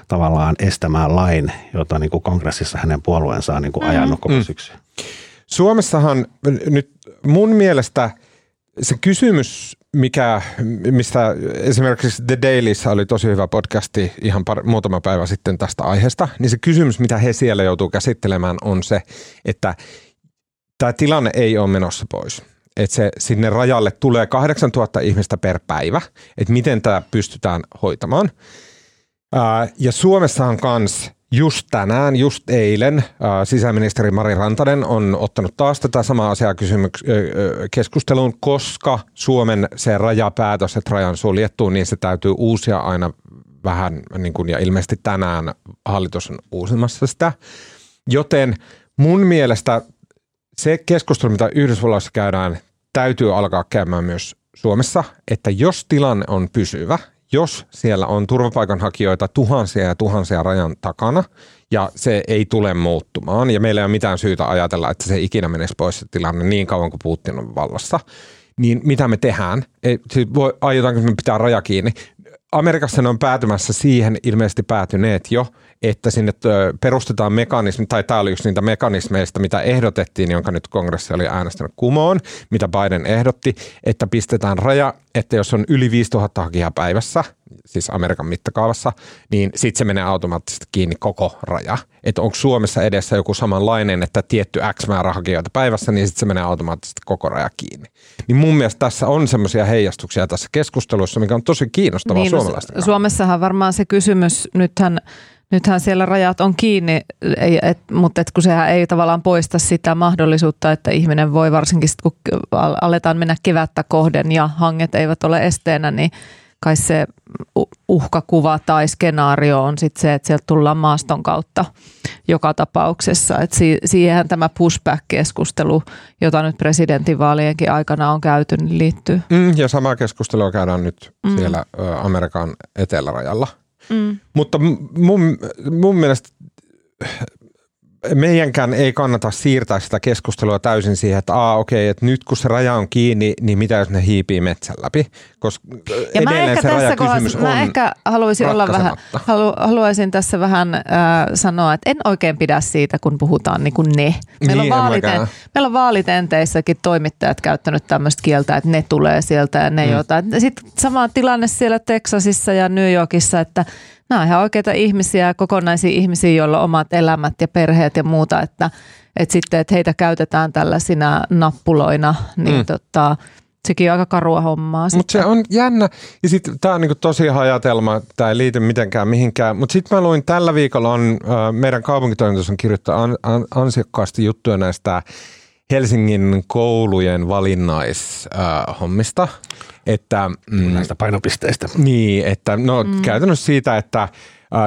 tavallaan estämään lain, jota niinku kongressissa hänen puolueensa on niinku ajanut koko Mm. syksy. Suomessahan nyt mun mielestä se kysymys, mikä, mistä esimerkiksi The Dailyssä oli tosi hyvä podcasti ihan par, muutama päivä sitten tästä aiheesta, niin se kysymys, mitä he siellä joutuu käsittelemään on se, että tämä tilanne ei ole menossa pois. Että se sinne rajalle tulee 8000 ihmistä per päivä, että miten tämä pystytään hoitamaan. Ää, ja Suomessahan kans just tänään, just eilen ää, sisäministeri Mari Rantanen on ottanut taas tätä samaa asiaa kysymyks- ö, keskusteluun, koska Suomen se rajapäätös, että rajan suljettu, niin se täytyy uusia aina vähän, niin kuin, ja ilmeisesti tänään hallitus on uusimassa sitä. Joten mun mielestä se keskustelu, mitä Yhdysvalloissa käydään, täytyy alkaa käymään myös Suomessa, että jos tilanne on pysyvä, jos siellä on turvapaikanhakijoita tuhansia ja tuhansia rajan takana, ja se ei tule muuttumaan, ja meillä ei ole mitään syytä ajatella, että se ikinä menisi pois se tilanne niin kauan kuin Putin on vallassa, niin mitä me tehdään? Ei, siis voi, aiotaanko me pitää raja kiinni? Amerikassa ne on päätymässä siihen, ilmeisesti päätyneet jo, että sinne perustetaan mekanismi, tai tämä oli yksi niitä mekanismeista, mitä ehdotettiin, jonka nyt kongressi oli äänestänyt kumoon, mitä Biden ehdotti, että pistetään raja, että jos on yli 5000 hakijaa päivässä, siis Amerikan mittakaavassa, niin sitten se menee automaattisesti kiinni koko raja. Että onko Suomessa edessä joku samanlainen, että tietty X määrä hakijoita päivässä, niin sitten se menee automaattisesti koko raja kiinni. Niin mun mielestä tässä on semmoisia heijastuksia tässä keskustelussa, mikä on tosi kiinnostavaa Niin, no, suomalaisten kannalta. Suomessahan varmaan se kysymys, nythän, nythän siellä rajat on kiinni, ei, et, mutta et kun sehän ei tavallaan poista sitä mahdollisuutta, että ihminen voi varsinkin sit, kun al- aletaan mennä kevättä kohden ja hanget eivät ole esteenä, niin kai se uhkakuva tai skenaario on sitten se, että sieltä tullaan maaston kautta joka tapauksessa. Et si- siihenhän tämä pushback-keskustelu, jota nyt presidentinvaalienkin aikana on käyty, niin liittyy. Mm, ja samaa keskustelua käydään nyt Mm. siellä Amerikan etelärajalla. Mm. Mutta mun, mun mielestä meidänkään ei kannata siirtää sitä keskustelua täysin siihen, että aa okei, että nyt kun se raja on kiinni, niin mitä jos ne hiipii metsän läpi? Koska Ja mä ehkä se tässä kohdassa, mä ehkä haluaisin olla vähän, halu, haluaisin tässä vähän äh, sanoa, että en oikein pidä siitä, kun puhutaan niin kuin ne. Meillä, Niin, on en vaaliten, meillä on vaalitenteissäkin toimittajat käyttänyt tämmöistä kieltä, että ne tulee sieltä ja ne mm. jotain. Sitten sama tilanne siellä Teksasissa ja New Yorkissa, että nämä on ihan oikeita ihmisiä, kokonaisia ihmisiä, joilla on omat elämät ja perheet ja muuta, että, että sitten, että heitä käytetään tällaisina nappuloina, niin mm. Tota, sekin on aika karua hommaa. Mutta se on jännä. Ja sitten tämä on niinku tosi hajatelma, tämä ei liity mitenkään mihinkään. Mutta sitten mä luin tällä viikolla, on, meidän kaupunkitoimitus on kirjoittanut an, an, ansiokkaasti juttuja näistä Helsingin koulujen valinnaishommista. Että, mm, Näistä painopisteistä. Niin, että no mm. käytännössä siitä, että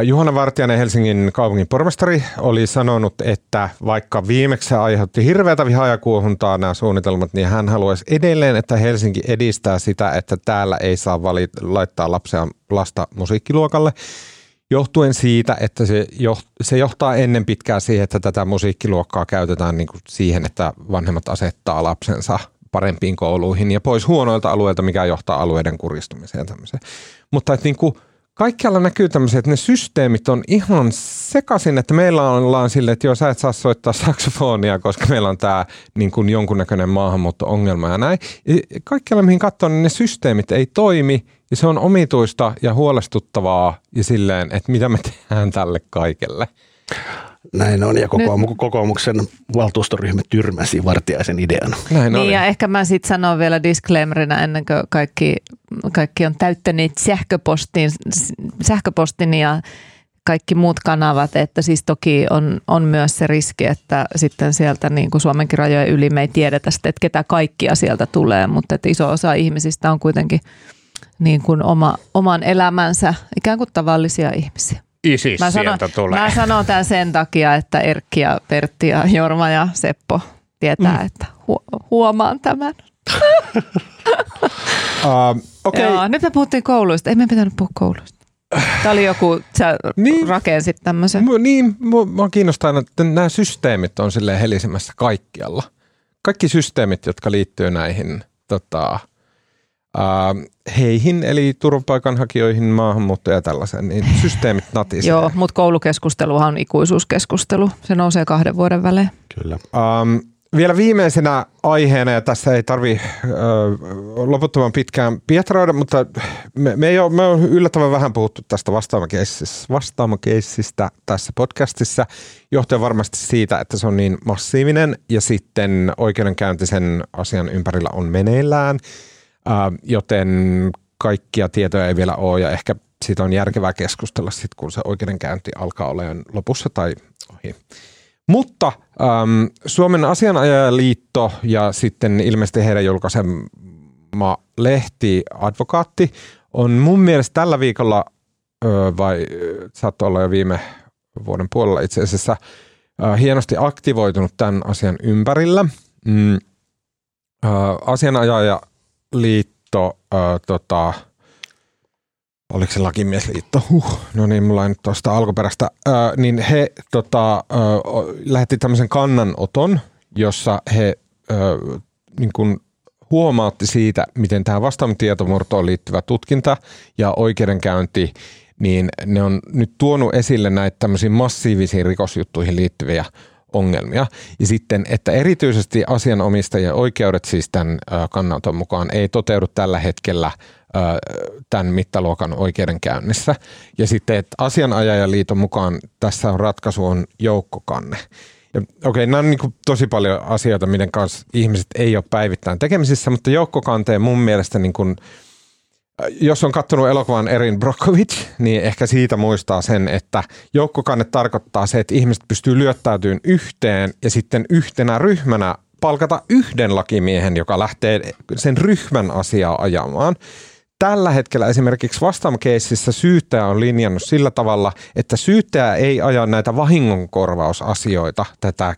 Juhana Vartijainen, Helsingin kaupungin pormestari, oli sanonut, että vaikka viimeksi se aiheutti hirveätä vihaa ja kuohuntaa nämä suunnitelmat, niin hän haluaisi edelleen, että Helsinki edistää sitä, että täällä ei saa valit- laittaa lapsia lasta musiikkiluokalle johtuen siitä, että se, se johtaa ennen pitkää siihen, että tätä musiikkiluokkaa käytetään niin kuin siihen, että vanhemmat asettaa lapsensa parempiin kouluihin ja pois huonoilta alueilta, mikä johtaa alueiden kuristumiseen. Tämmöiseen. Mutta että niin kuin kaikkialla näkyy tämmöisiä, että ne systeemit on ihan sekaisin, että meillä ollaan sille, että joo, sä et saa soittaa saksofonia, koska meillä on tämä niin kuin jonkunnäköinen maahanmuutto-ongelma ja näin. Kaikkialla mihin katsoo, niin ne systeemit ei toimi ja se on omituista ja huolestuttavaa ja silleen, että mitä me tehdään tälle kaikelle. Näin on, ja kokoomu- kokoomuksen valtuustoryhmä tyrmäsi Vartiaisen idean. Näin niin, oli. ja ehkä mä sitten sanon vielä disclaimerina ennen kuin kaikki, kaikki on täyttäneet sähköpostin, sähköpostin ja kaikki muut kanavat, että siis toki on, on myös se riski, että sitten sieltä niin kuin Suomenkin rajojen yli me ei tiedetä sitten, että ketä kaikkia sieltä tulee, mutta että iso osa ihmisistä on kuitenkin niin kuin oma, oman elämänsä ikään kuin tavallisia ihmisiä. Isis mä sanon, tulee. Mä sanon tämän sen takia, että Erkki ja Pertti ja Jorma ja Seppo tietää, mm. että hu- huomaan tämän. uh, okay. Joo, nyt me puhuttiin kouluista. Ei me pitänyt puhua kouluista. Tämä oli joku, sä niin, rakensit tämmöisen. Niin, mua kiinnostaa, että nämä systeemit on silleen helisemässä kaikkialla. Kaikki systeemit, jotka liittyy näihin tota, heihin, eli turvapaikanhakijoihin, maahanmuuttoja ja tällaisen, niin systeemit natisee. Joo, mutta koulukeskusteluhan on ikuisuuskeskustelu. Se nousee kahden vuoden välein. Kyllä. Ähm, vielä viimeisenä aiheena, ja tässä ei tarvi äh, loputtoman pitkään pietroida, mutta me, me, ei ole, me on yllättävän vähän puhuttu tästä vastaamokeissistä tässä podcastissa, johtuen varmasti siitä, että se on niin massiivinen, ja sitten oikeudenkäynti sen asian ympärillä on meneillään – joten kaikkia tietoja ei vielä ole ja ehkä siitä on järkevää keskustella sitten, kun se oikeudenkäynti alkaa olemaan lopussa tai ohi. Mutta äm, Suomen asianajajaliitto ja sitten ilmeisesti heidän julkaisema lehti Advokaatti on mun mielestä tällä viikolla, ö, vai saattoi olla jo viime vuoden puolella itse asiassa, ö, hienosti aktivoitunut tämän asian ympärillä. Mm, ö, asianajaja liitto, äh, tota, oliko se lakimiesliitto, huh, no niin, mulla ei nyt tuosta alkuperäistä, äh, niin he tota, äh, lähetti tämmöisen kannanoton, jossa he äh, niin kuin huomaatti siitä, miten tähän vastaamitietomurtoon liittyvä tutkinta ja oikeudenkäynti, niin ne on nyt tuonut esille näitä tämmöisiin massiivisiin rikosjuttuihin liittyviä ongelmia. Ja sitten, että erityisesti asianomistajien oikeudet siis tämän kannanoton mukaan ei toteudu tällä hetkellä tämän mittaluokan oikeudenkäynnissä. Ja sitten, että asianajajaliiton mukaan tässä on ratkaisu on joukkokanne. Ja, okei, nämä on niin tosi paljon asioita, miten kanssa ihmiset ei ole päivittäin tekemisissä, mutta joukkokanteen mun mielestä niin kuin, jos on katsonut elokuvan Erin Brockovich, niin ehkä siitä muistaa sen, että joukkokanne tarkoittaa se, että ihmiset pystyy lyöttäytymään yhteen ja sitten yhtenä ryhmänä palkata yhden lakimiehen, joka lähtee sen ryhmän asiaa ajamaan tällä hetkellä esimerkiksi vastaamakeississä syyttäjä on linjannut sillä tavalla, että syyttäjä ei aja näitä vahingonkorvausasioita tätä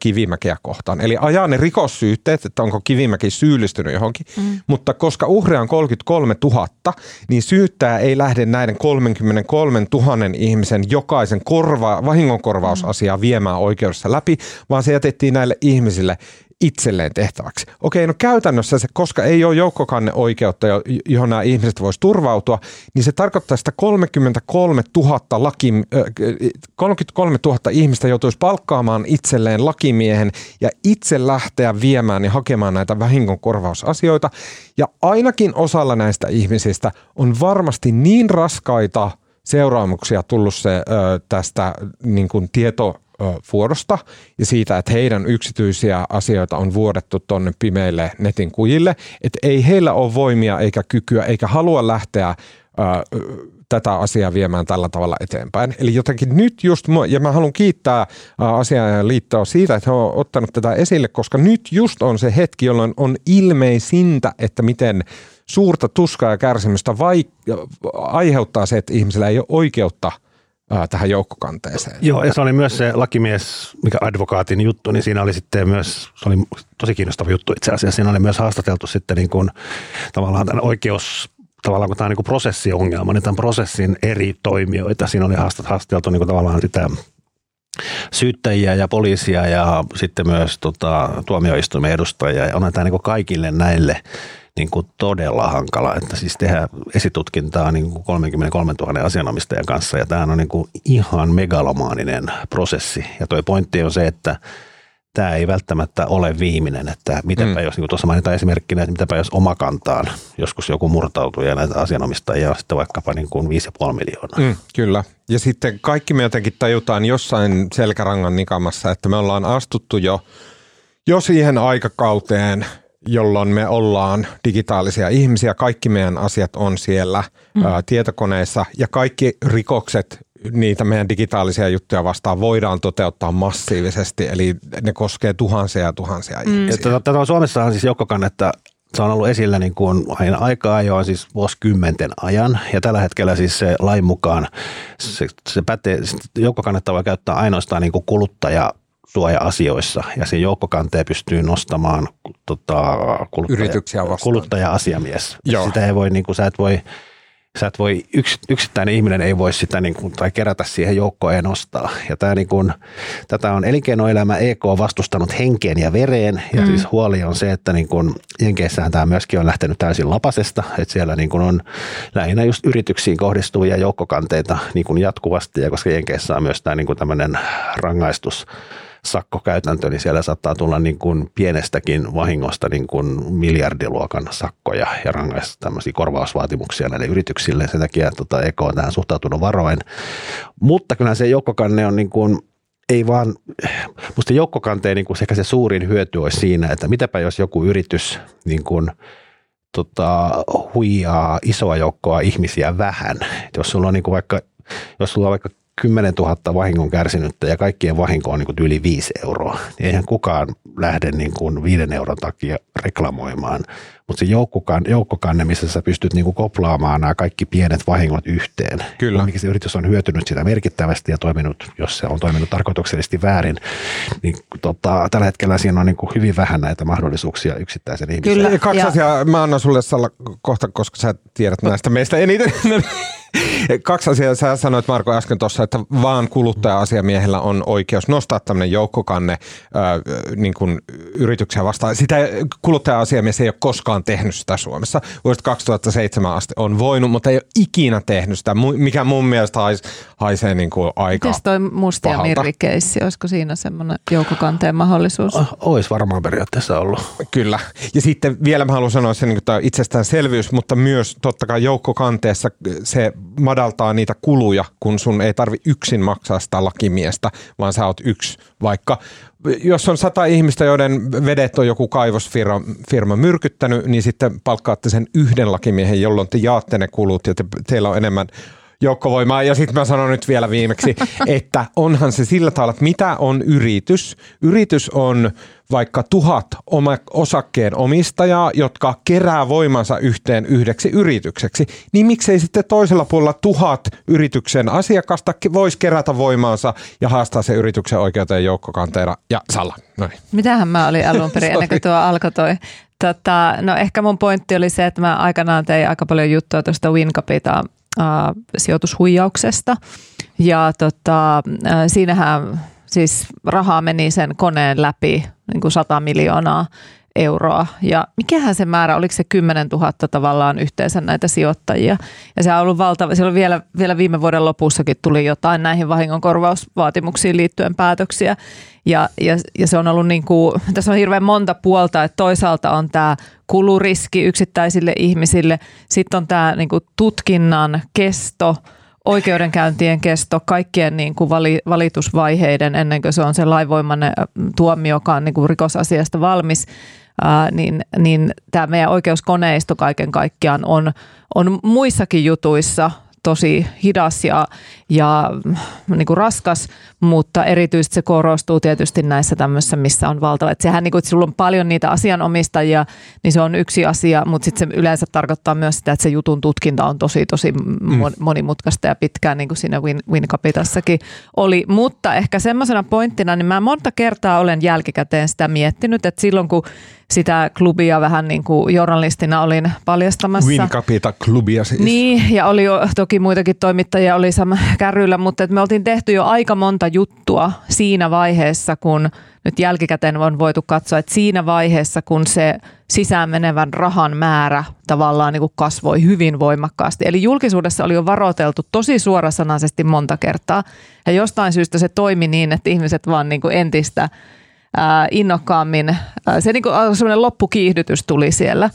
kivimäkeä kohtaan. Eli ajaa ne rikossyytteet, että onko kivimäki syyllistynyt johonkin, mm. mutta koska uhreja on 33 000, niin syyttäjä ei lähde näiden 33 000 ihmisen jokaisen korva, vahingonkorvausasiaa viemään oikeudessa läpi, vaan se jätettiin näille ihmisille itselleen tehtäväksi. Okei, no käytännössä se, koska ei ole joukkokanne oikeutta, johon nämä ihmiset voisi turvautua, niin se tarkoittaa sitä 33 000, laki, 33 000 ihmistä joutuisi palkkaamaan itselleen lakimiehen ja itse lähteä viemään ja hakemaan näitä vahingonkorvausasioita. Ja ainakin osalla näistä ihmisistä on varmasti niin raskaita seuraamuksia tullut se tästä niin kuin tieto vuodosta ja siitä, että heidän yksityisiä asioita on vuodettu tuonne pimeille netin kujille, että ei heillä ole voimia eikä kykyä eikä halua lähteä tätä asiaa viemään tällä tavalla eteenpäin. Eli jotenkin nyt just, ja mä haluan kiittää asiaa liittoa siitä, että he on ottanut tätä esille, koska nyt just on se hetki, jolloin on ilmeisintä, että miten suurta tuskaa ja kärsimystä vai, aiheuttaa se, että ihmisellä ei ole oikeutta – tähän joukkokanteeseen. Joo, ja se oli myös se lakimies, mikä advokaatin juttu, niin siinä oli sitten myös, se oli tosi kiinnostava juttu itse asiassa, siinä oli myös haastateltu sitten niin kuin, tavallaan tämän oikeus, tavallaan kun tämä on niin kuin prosessiongelma, niin tämän prosessin eri toimijoita, siinä oli haastateltu niin kuin tavallaan sitä syyttäjiä ja poliisia ja sitten myös tota, tuomioistuimen edustajia. Ja on tämä niin kaikille näille niin kuin todella hankala, että siis tehdä esitutkintaa niin kuin 33 000 asianomistajan kanssa ja tämä on niin kuin ihan megalomaaninen prosessi ja tuo pointti on se, että tämä ei välttämättä ole viimeinen, että mitäpä mm. jos, niin kuin tuossa mainitaan esimerkkinä, että mitäpä jos omakantaan joskus joku murtautuu ja näitä asianomistajia on sitten vaikkapa niin kuin 5,5 miljoonaa. Mm, kyllä. Ja sitten kaikki me jotenkin tajutaan jossain selkärangan nikamassa, että me ollaan astuttu jo, jo siihen aikakauteen, jolloin me ollaan digitaalisia ihmisiä. Kaikki meidän asiat on siellä mm. ä, tietokoneissa ja kaikki rikokset, niitä meidän digitaalisia juttuja vastaan voidaan toteuttaa massiivisesti. Eli ne koskee tuhansia ja tuhansia mm. ihmisiä. Tätä, tätä Suomessa on siis joukkokannetta se on ollut esillä niin kuin aina aikaa ajoin, siis vuosikymmenten ajan. Ja tällä hetkellä siis se lain mukaan se, se pätee, joukkokannetta voi käyttää ainoastaan niin kuin kuluttaja suoja-asioissa ja se joukkokanteen pystyy nostamaan tota, kuluttaja, kuluttaja-asiamies. Joo. Sitä ei voi, niin kuin, sä et voi sä et voi, yks, yksittäinen ihminen ei voi sitä niin kuin, tai kerätä siihen joukkoon ja nostaa. Ja tämä, niin kuin, tätä on elinkeinoelämä EK vastustanut henkeen ja vereen. Ja mm. siis huoli on se, että niin kuin, Jenkeissähän tämä myöskin on lähtenyt täysin lapasesta. Että siellä niin kuin on lähinnä just yrityksiin kohdistuvia joukkokanteita niin kuin jatkuvasti. Ja koska Jenkeissä on myös tämä niin kuin tämmöinen rangaistus sakkokäytäntö, niin siellä saattaa tulla niin kuin pienestäkin vahingosta niin kuin miljardiluokan sakkoja ja rangaista tämmöisiä korvausvaatimuksia näille yrityksille. Sen takia tota, EK on tähän suhtautunut varoin. Mutta kyllä se joukkokanne on niin kuin ei vaan, musta joukkokanteen niin kuin sekä se suurin hyöty olisi siinä, että mitäpä jos joku yritys niin kuin, tota, huijaa isoa joukkoa ihmisiä vähän. Et jos sulla on niin kuin vaikka jos sulla on vaikka 10 000 vahingon kärsinyttä ja kaikkien vahinko on niin kuin yli 5 euroa, eihän kukaan lähde niin kuin 5 euron takia reklamoimaan. Mutta se joukkokanne, joukkokanne, missä sä pystyt niin kuin koplaamaan nämä kaikki pienet vahingot yhteen. Kyllä. Mikä se yritys on hyötynyt sitä merkittävästi ja toiminut, jos se on toiminut tarkoituksellisesti väärin, niin tota, tällä hetkellä siinä on niin kuin hyvin vähän näitä mahdollisuuksia yksittäisen ihmisen. Kyllä. Kaksi ja... asiaa. Mä annan sulle Salla kohta, koska sä tiedät näistä meistä eniten. Kaksi asiaa. Sä sanoit Marko äsken tuossa, että vaan kuluttaja-asiamiehellä on oikeus nostaa tämmöinen joukkokanne ää, niin kuin yrityksiä vastaan. Sitä kuluttaja-asiamies ei ole koskaan tehnyt sitä Suomessa. Vuodesta 2007 asti on voinut, mutta ei ole ikinä tehnyt sitä, mikä mun mielestä hais, haisee niin kuin aika Mites toi mustia mirrikeissi, olisiko siinä semmoinen joukkokanteen mahdollisuus? Oh, Ois varmaan periaatteessa ollut. Kyllä. Ja sitten vielä mä haluan sanoa sen niin kuin itsestäänselvyys, mutta myös totta kai joukkokanteessa se madaltaa niitä kuluja, kun sun ei tarvi yksin maksaa sitä lakimiestä, vaan sä oot yksi. Vaikka jos on sata ihmistä, joiden vedet on joku kaivosfirma firma myrkyttänyt, niin sitten palkkaatte sen yhden lakimiehen, jolloin te jaatte ne kulut ja te, teillä on enemmän joukkovoimaa. Ja sitten mä sanon nyt vielä viimeksi, että onhan se sillä tavalla, että mitä on yritys. Yritys on vaikka tuhat oma, osakkeen omistajaa, jotka kerää voimansa yhteen yhdeksi yritykseksi, niin miksei sitten toisella puolella tuhat yrityksen asiakasta voisi kerätä voimaansa ja haastaa se yrityksen oikeuteen joukkokanteena ja salla. Noin. Mitähän mä olin alun perin ennen kuin tuo alkoi toi Tota, no ehkä mun pointti oli se, että mä aikanaan tein aika paljon juttua tuosta WinCapita sijoitushuijauksesta. Ja tota, äh, siinähän siis rahaa meni sen koneen läpi niin kuin 100 miljoonaa euroa. Ja mikähän se määrä, oliko se 10 000 tavallaan yhteensä näitä sijoittajia. Ja se on ollut valtava, siellä vielä, vielä viime vuoden lopussakin tuli jotain näihin vahingonkorvausvaatimuksiin liittyen päätöksiä. Ja, ja, ja se on ollut niin kuin, tässä on hirveän monta puolta, että toisaalta on tämä kuluriski yksittäisille ihmisille, sitten on tämä niin kuin tutkinnan kesto, oikeudenkäyntien kesto, kaikkien niin kuin valitusvaiheiden ennen kuin se on se laivoimainen tuomiokaan niin kuin rikosasiasta valmis, ää, niin, niin tämä meidän oikeuskoneisto kaiken kaikkiaan on, on muissakin jutuissa tosi hidas ja, ja niin kuin raskas, mutta erityisesti se korostuu tietysti näissä tämmöisissä, missä on valtava. Että sehän, niin kuin, että sulla on paljon niitä asianomistajia, niin se on yksi asia, mutta sitten se yleensä tarkoittaa myös sitä, että se jutun tutkinta on tosi, tosi mm. monimutkaista ja pitkään, niin kuin siinä Win, Wincapitassakin oli. Mutta ehkä semmoisena pointtina, niin mä monta kertaa olen jälkikäteen sitä miettinyt, että silloin kun sitä klubia vähän niin kuin journalistina olin paljastamassa. Wincapita-klubia siis. Niin, ja oli jo toki muitakin toimittajia oli sama kärryillä, mutta että me oltiin tehty jo aika monta juttua siinä vaiheessa, kun nyt jälkikäteen on voitu katsoa, että siinä vaiheessa, kun se sisään menevän rahan määrä tavallaan niin kuin kasvoi hyvin voimakkaasti. Eli julkisuudessa oli jo varoiteltu tosi suorasanaisesti monta kertaa. Ja jostain syystä se toimi niin, että ihmiset vaan niin kuin entistä innokkaammin. Se niin semmoinen loppukiihdytys tuli siellä.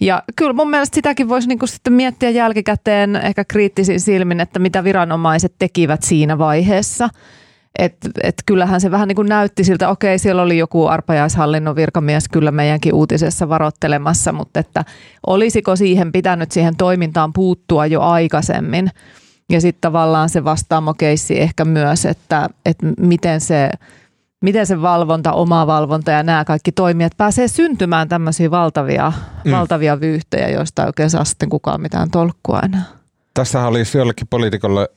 Ja kyllä mun mielestä sitäkin voisi niin sitten miettiä jälkikäteen ehkä kriittisin silmin, että mitä viranomaiset tekivät siinä vaiheessa. että et kyllähän se vähän niin kuin näytti siltä, okei siellä oli joku arpajaishallinnon virkamies kyllä meidänkin uutisessa varoittelemassa, mutta että olisiko siihen pitänyt siihen toimintaan puuttua jo aikaisemmin. Ja sitten tavallaan se vastaamokeissi ehkä myös, että, että miten se miten se valvonta, oma valvonta ja nämä kaikki toimijat pääsee syntymään tämmöisiä valtavia, mm. valtavia vyyhtejä, joista ei oikein saa sitten kukaan mitään tolkkua enää. Tässä olisi jollekin poliitikolle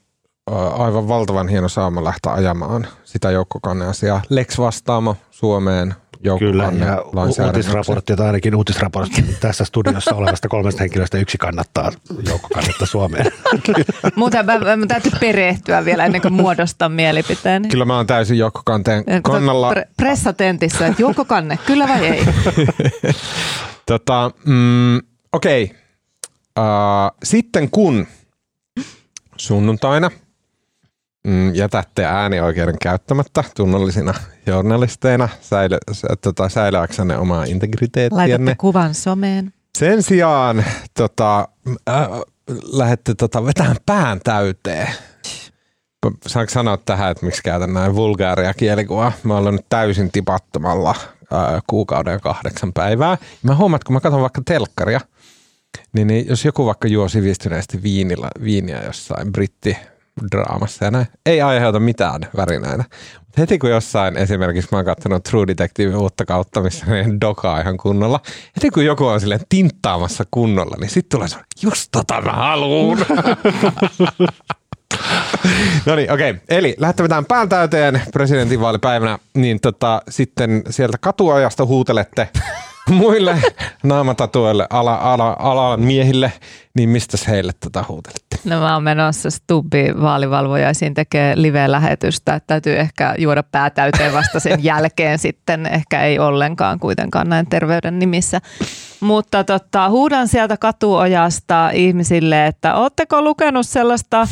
aivan valtavan hieno saama lähteä ajamaan sitä joukkokanneasiaa. Lex vastaamo Suomeen, Kyllä, ja uutisraportti, tai ainakin uutisraportti tässä studiossa olevasta kolmesta henkilöstä yksi kannattaa joukkokannetta Suomeen. Mutta mä, mä, mä täytyy perehtyä vielä ennen kuin muodostaa mielipiteen. Kyllä mä oon täysin joukkokanteen kannalla. Pre- pressatentissa, että joukkokanne, kyllä vai ei? tota, mm, Okei, okay. uh, sitten kun sunnuntaina – mm, jätätte äänioikeuden käyttämättä tunnollisina journalisteina säily, tota, säilyäksenne omaa integriteettiänne. Laitatte kuvan someen. Sen sijaan tota, äh, lähette tota, vetämään pään täyteen. Saanko sanoa tähän, että miksi käytän näin vulgaaria kielikuvaa? Mä olen nyt täysin tipattomalla äh, kuukauden ja kahdeksan päivää. Mä huomaan, että kun mä katson vaikka telkkaria, niin, niin jos joku vaikka juo sivistyneesti viinillä, viiniä jossain britti draamassa ja näin. Ei aiheuta mitään värinäitä. Heti kun jossain, esimerkiksi mä oon katsonut True Detective uutta kautta, missä ne dokaa ihan kunnolla. Heti kun joku on silleen tinttaamassa kunnolla, niin sitten tulee se, just tota mä haluun. no niin, okei. Okay. Eli lähtemätään pään täyteen presidentinvaalipäivänä, niin tota, sitten sieltä katuajasta huutelette muille naamatatuille ala, ala, alan miehille, niin mistä heille tätä huutelette? No mä oon menossa Stubbi vaalivalvojaisiin tekee live-lähetystä, että täytyy ehkä juoda päätäyteen vasta sen jälkeen sitten, ehkä ei ollenkaan kuitenkaan näin terveyden nimissä. Mutta tota, huudan sieltä katuojasta ihmisille, että ootteko lukenut sellaista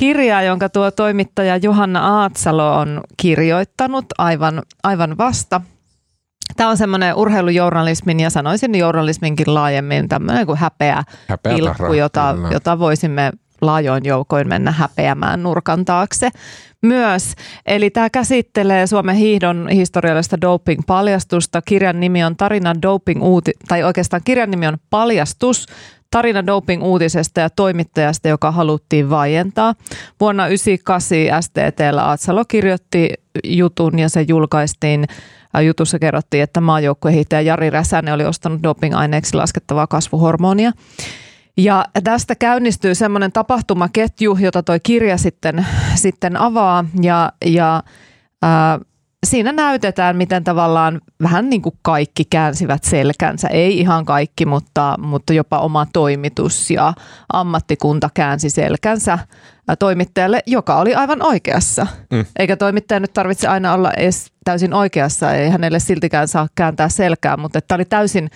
kirjaa, jonka tuo toimittaja Johanna Aatsalo on kirjoittanut aivan, aivan vasta – Tämä on semmoinen urheilujournalismin ja sanoisin journalisminkin laajemmin tämmöinen kuin häpeä, häpeä pilkku, jota, jota voisimme laajoin joukoin mennä häpeämään nurkan taakse myös. Eli tämä käsittelee Suomen hiihdon historiallista doping-paljastusta. Kirjan nimi on Tarina doping uuti, tai oikeastaan kirjan nimi on Paljastus, tarina doping-uutisesta ja toimittajasta, joka haluttiin vaientaa. Vuonna 1998 STTllä Atsalo kirjoitti jutun ja se julkaistiin jutussa kerrottiin, että maajoukkuehiihtäjä Jari Räsänen oli ostanut doping-aineeksi laskettavaa kasvuhormonia. Ja tästä käynnistyy semmoinen tapahtumaketju, jota toi kirja sitten, sitten avaa ja, ja ää, siinä näytetään, miten tavallaan vähän niin kuin kaikki käänsivät selkänsä. Ei ihan kaikki, mutta, mutta jopa oma toimitus ja ammattikunta käänsi selkänsä toimittajalle, joka oli aivan oikeassa. Mm. Eikä toimittaja nyt tarvitse aina olla edes täysin oikeassa, ei hänelle siltikään saa kääntää selkää, mutta tämä oli täysin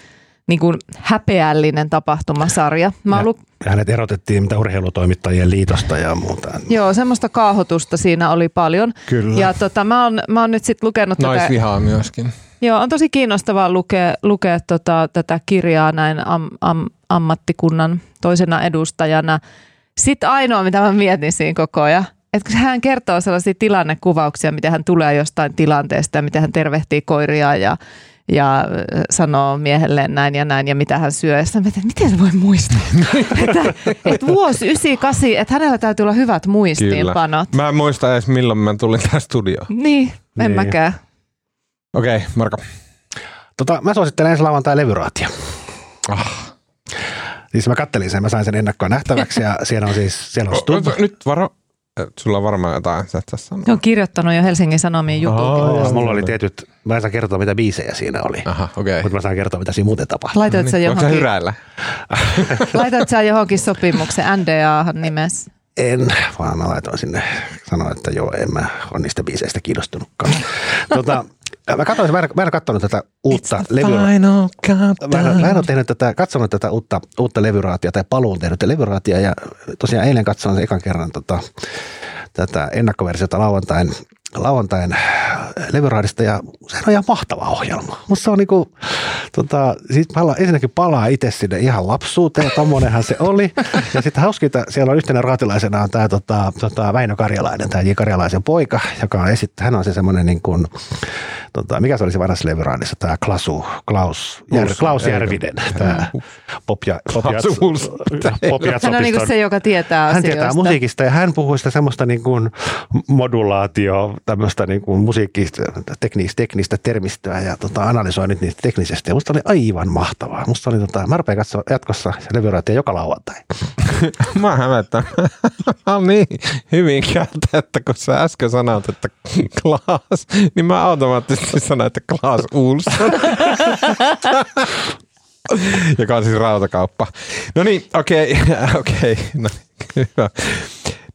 niin kuin häpeällinen tapahtumasarja. Mä ja, lu- hänet erotettiin mitä urheilutoimittajien liitosta ja muuta. Joo, semmoista kaahotusta siinä oli paljon. Kyllä. Ja tota, mä, oon, mä oon nyt sitten lukenut Naisvihaa tätä... myöskin. Joo, on tosi kiinnostavaa lukea, lukea tota, tätä kirjaa näin am, am, ammattikunnan toisena edustajana. Sitten ainoa, mitä mä mietin siinä koko ajan, että hän kertoo sellaisia tilannekuvauksia, miten hän tulee jostain tilanteesta ja miten hän tervehtii koiria ja ja sanoo miehelleen näin ja näin ja mitä hän syö. Ja sitten mietin, miten se voi muistaa? että, että vuosi 98, että hänellä täytyy olla hyvät muistiinpanot. Mä en muista edes milloin mä tulin tähän studioon. Niin, en Niin. mäkään. Okei, okay, Marko. Tota, mä suosittelen ensi lauantai levyraatia. Ah. Siis mä kattelin sen, mä sain sen ennakkoon nähtäväksi ja siellä on siis, siellä on Stub. Nyt varo. Sulla on varmaan jotain, sä et saa sanoa. Ne on kirjoittanut jo Helsingin Sanomien. Ja mulla oli tietyt, mä en saa kertoa mitä biisejä siinä oli, Aha, okei. Okay. mutta mä saan kertoa mitä siinä muuten tapahtui. Laitat sä Onko sä johonkin, hyräillä? laitat sä johonkin sopimuksen NDAhan nimessä? En, vaan mä laitoin sinne, sanoin, että joo, en mä ole niistä biiseistä kiinnostunutkaan. tota, mä, katsoin, mä, en, mä en ole katsonut tätä uutta levyä. Mä en, mä en ole tehnyt tätä, katsonut tätä uutta, uutta levyraatia tai paluun tehnyt levyraatia ja tosiaan eilen katsoin sen ekan kerran tota, tätä ennakkoversiota lauantain, lauantain levyraadista ja sehän on ihan mahtava ohjelma. Musta se on niinku, tota, siis pala, ensinnäkin palaa itse sinne ihan lapsuuteen, tommonenhan se oli. Ja sitten hauskinta, siellä on yhtenä raatilaisena on tämä tota, tota Väinö Karjalainen, tämä J. Karjalaisen poika, joka on esitt, hän on se semmoinen niin kuin, tota, mikä se olisi vanhassa levyraadissa, tämä Klasu, Klaus, Jär, Klaus? Järvinen, tämä pop ja, pop ja, ja Hän on niinku se, joka tietää hän asioista. tietää musiikista ja hän puhuu sitä semmoista niin kuin modulaatio, tämmöistä niin kuin musiikkista, teknistä, termistöä ja tota, analysoi nyt niistä teknisesti. Ja musta oli aivan mahtavaa. Musta oli, tota, mä rupean katsoa jatkossa se levyraatia joka lauantai. Mä hävettän. Mä oon niin hyvin käältä, että kun sä äsken sanoit, että Klaas, niin mä automaattisesti sanoin, että Klaas Ulsson. Joka on siis rautakauppa. No niin, okei, okei. No, hyvä.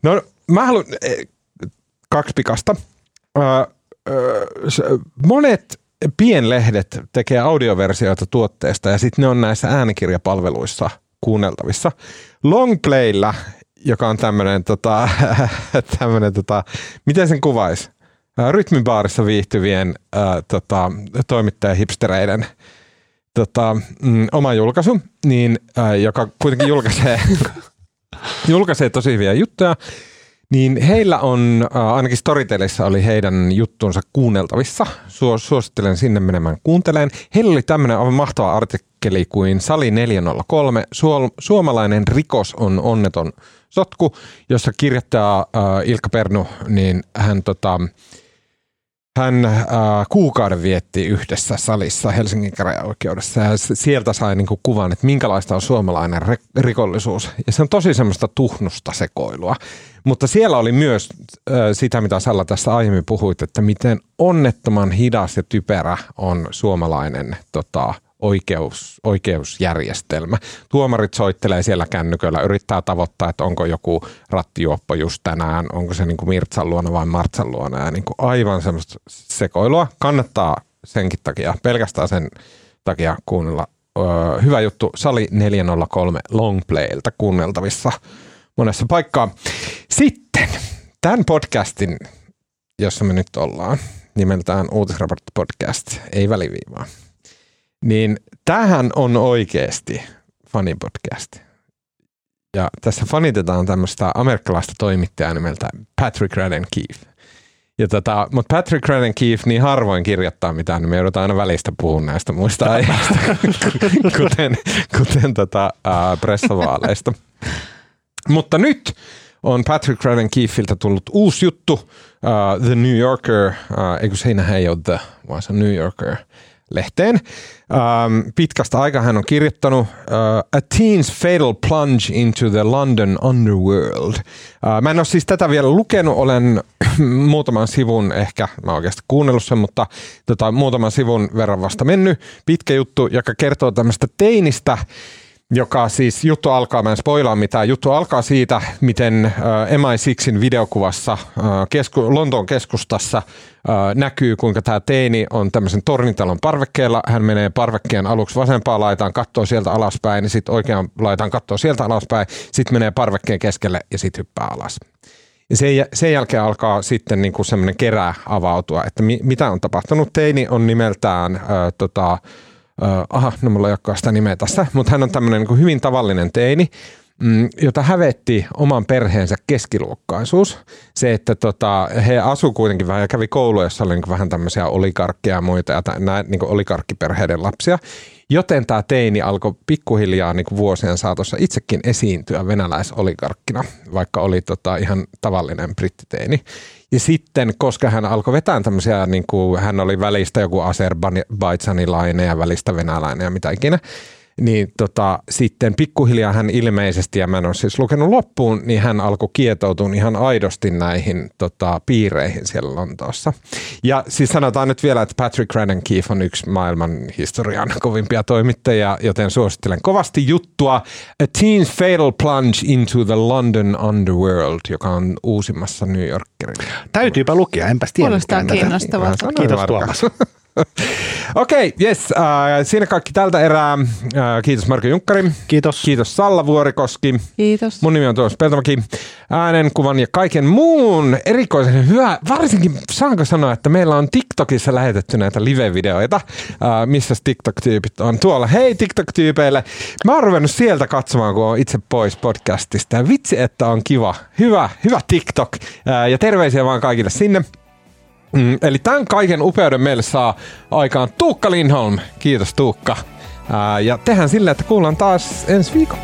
No mä haluan eh, kaksi pikasta. Ö, s- monet pienlehdet tekee audioversioita tuotteesta ja sitten ne on näissä äänikirjapalveluissa kuunneltavissa. Longplaylla, joka on tämmöinen, tota, tämmönen, tota, miten sen kuvaisi? Ää, Rytmibaarissa viihtyvien ää, tota, toimittajahipstereiden tota, mm, oma julkaisu, niin, ää, joka kuitenkin julkaisee, julkaisee tosi hyviä juttuja, niin heillä on, ainakin Storytelissa oli heidän juttuunsa kuunneltavissa. Suo, suosittelen sinne menemään kuunteleen. Heillä oli tämmöinen aivan mahtava artikkeli kuin Sali 403. Suol, suomalainen rikos on onneton sotku, jossa kirjoittaja äh, Ilkka Pernu, niin hän tota, hän äh, kuukauden vietti yhdessä salissa Helsingin käräjäoikeudessa ja sieltä sai niinku kuvan, että minkälaista on suomalainen re- rikollisuus. Ja se on tosi semmoista tuhnusta sekoilua. Mutta siellä oli myös äh, sitä, mitä Salla tässä aiemmin puhuit, että miten onnettoman hidas ja typerä on suomalainen tota, oikeus, oikeusjärjestelmä. Tuomarit soittelee siellä kännyköllä, yrittää tavoittaa, että onko joku rattijuoppo just tänään, onko se niin kuin Mirtsan luona vai Martsan luona ja niin kuin aivan semmoista sekoilua. Kannattaa senkin takia, pelkästään sen takia kuunnella. Öö, hyvä juttu, Sali 403 Longplayltä kuunneltavissa monessa paikkaa. Sitten tämän podcastin, jossa me nyt ollaan, nimeltään Uutisraportti podcast, ei väliviivaa niin tämähän on oikeasti fanipodcast. Ja tässä fanitetaan tämmöistä amerikkalaista toimittajaa nimeltä Patrick Radden Keefe. Ja tota, mutta Patrick Radden Keefe niin harvoin kirjoittaa mitään, niin me joudutaan aina välistä puhumaan näistä muista aiheista, kuten, kuten tota, äh, pressavaaleista. Mutta nyt on Patrick Radden Keefiltä tullut uusi juttu, uh, The New Yorker, uh, eikö siinähän ei ole The, vaan se New Yorker lehteen. Um, pitkästä aikaa hän on kirjoittanut uh, A Teen's Fatal Plunge into the London Underworld. Uh, mä en ole siis tätä vielä lukenut, olen muutaman sivun ehkä, mä oikeasti kuunnellut sen, mutta tota, muutaman sivun verran vasta mennyt. Pitkä juttu, joka kertoo tämmöistä teinistä, joka siis juttu alkaa, mä en spoilaa mitään, juttu alkaa siitä, miten äh, MI6in videokuvassa äh, kesku, Lontoon keskustassa äh, näkyy, kuinka tämä teini on tämmöisen tornitalon parvekkeella. Hän menee parvekkeen aluksi vasempaan laitaan, katsoo sieltä alaspäin, niin sitten oikeaan laitaan, katsoo sieltä alaspäin, sitten menee parvekkeen keskelle ja sitten hyppää alas. Ja sen, sen jälkeen alkaa sitten niin kuin semmoinen kerää avautua, että mi, mitä on tapahtunut. Teini on nimeltään, äh, tota, äh, aha, no mulla ei olekaan sitä nimeä tässä, mutta hän on tämmöinen niin hyvin tavallinen teini. mm, jota hävetti oman perheensä keskiluokkaisuus. Se, että tota, he asu kuitenkin vähän ja kävi koulu, jossa oli niin vähän tämmöisiä olikarkkeja ja muita ja nää, niin olikarkkiperheiden lapsia. Joten tämä teini alkoi pikkuhiljaa niin kuin vuosien saatossa itsekin esiintyä venäläisoligarkkina, vaikka oli tota ihan tavallinen brittiteini. Ja sitten, koska hän alkoi vetää tämmöisiä, niin kuin, hän oli välistä joku azerbaidsanilainen ja välistä venäläinen ja mitä ikinä, niin tota, sitten pikkuhiljaa hän ilmeisesti, ja mä en ole siis lukenut loppuun, niin hän alkoi kietoutua ihan aidosti näihin tota, piireihin siellä Lontoossa. Ja siis sanotaan nyt vielä, että Patrick Keefe on yksi maailman historian kovimpia toimittajia, joten suosittelen kovasti juttua A Teen's Fatal Plunge into the London Underworld, joka on uusimmassa New Yorkerin. Täytyypä lukea, enpäs tiedä. Kuulostaa kiinnostavalta. Kiitos Tuomas. Okei, okay, yes. Äh, siinä kaikki tältä erää. Äh, kiitos Marko Junkkari. Kiitos. Kiitos Salla Vuorikoski. Kiitos. Mun nimi on Tuomas Peltomäki. Äänen, kuvan ja kaiken muun erikoisen hyvä. Varsinkin saanko sanoa, että meillä on TikTokissa lähetetty näitä live-videoita, äh, missä TikTok-tyypit on tuolla. Hei TikTok-tyypeille. Mä oon ruvennut sieltä katsomaan, kun on itse pois podcastista. Ja vitsi, että on kiva. Hyvä, hyvä TikTok. Äh, ja terveisiä vaan kaikille sinne. Mm, eli tämän kaiken upeuden meille saa aikaan Tuukka Lindholm. Kiitos Tuukka. Ää, ja tehdään sillä, että kuullaan taas ensi viikolla.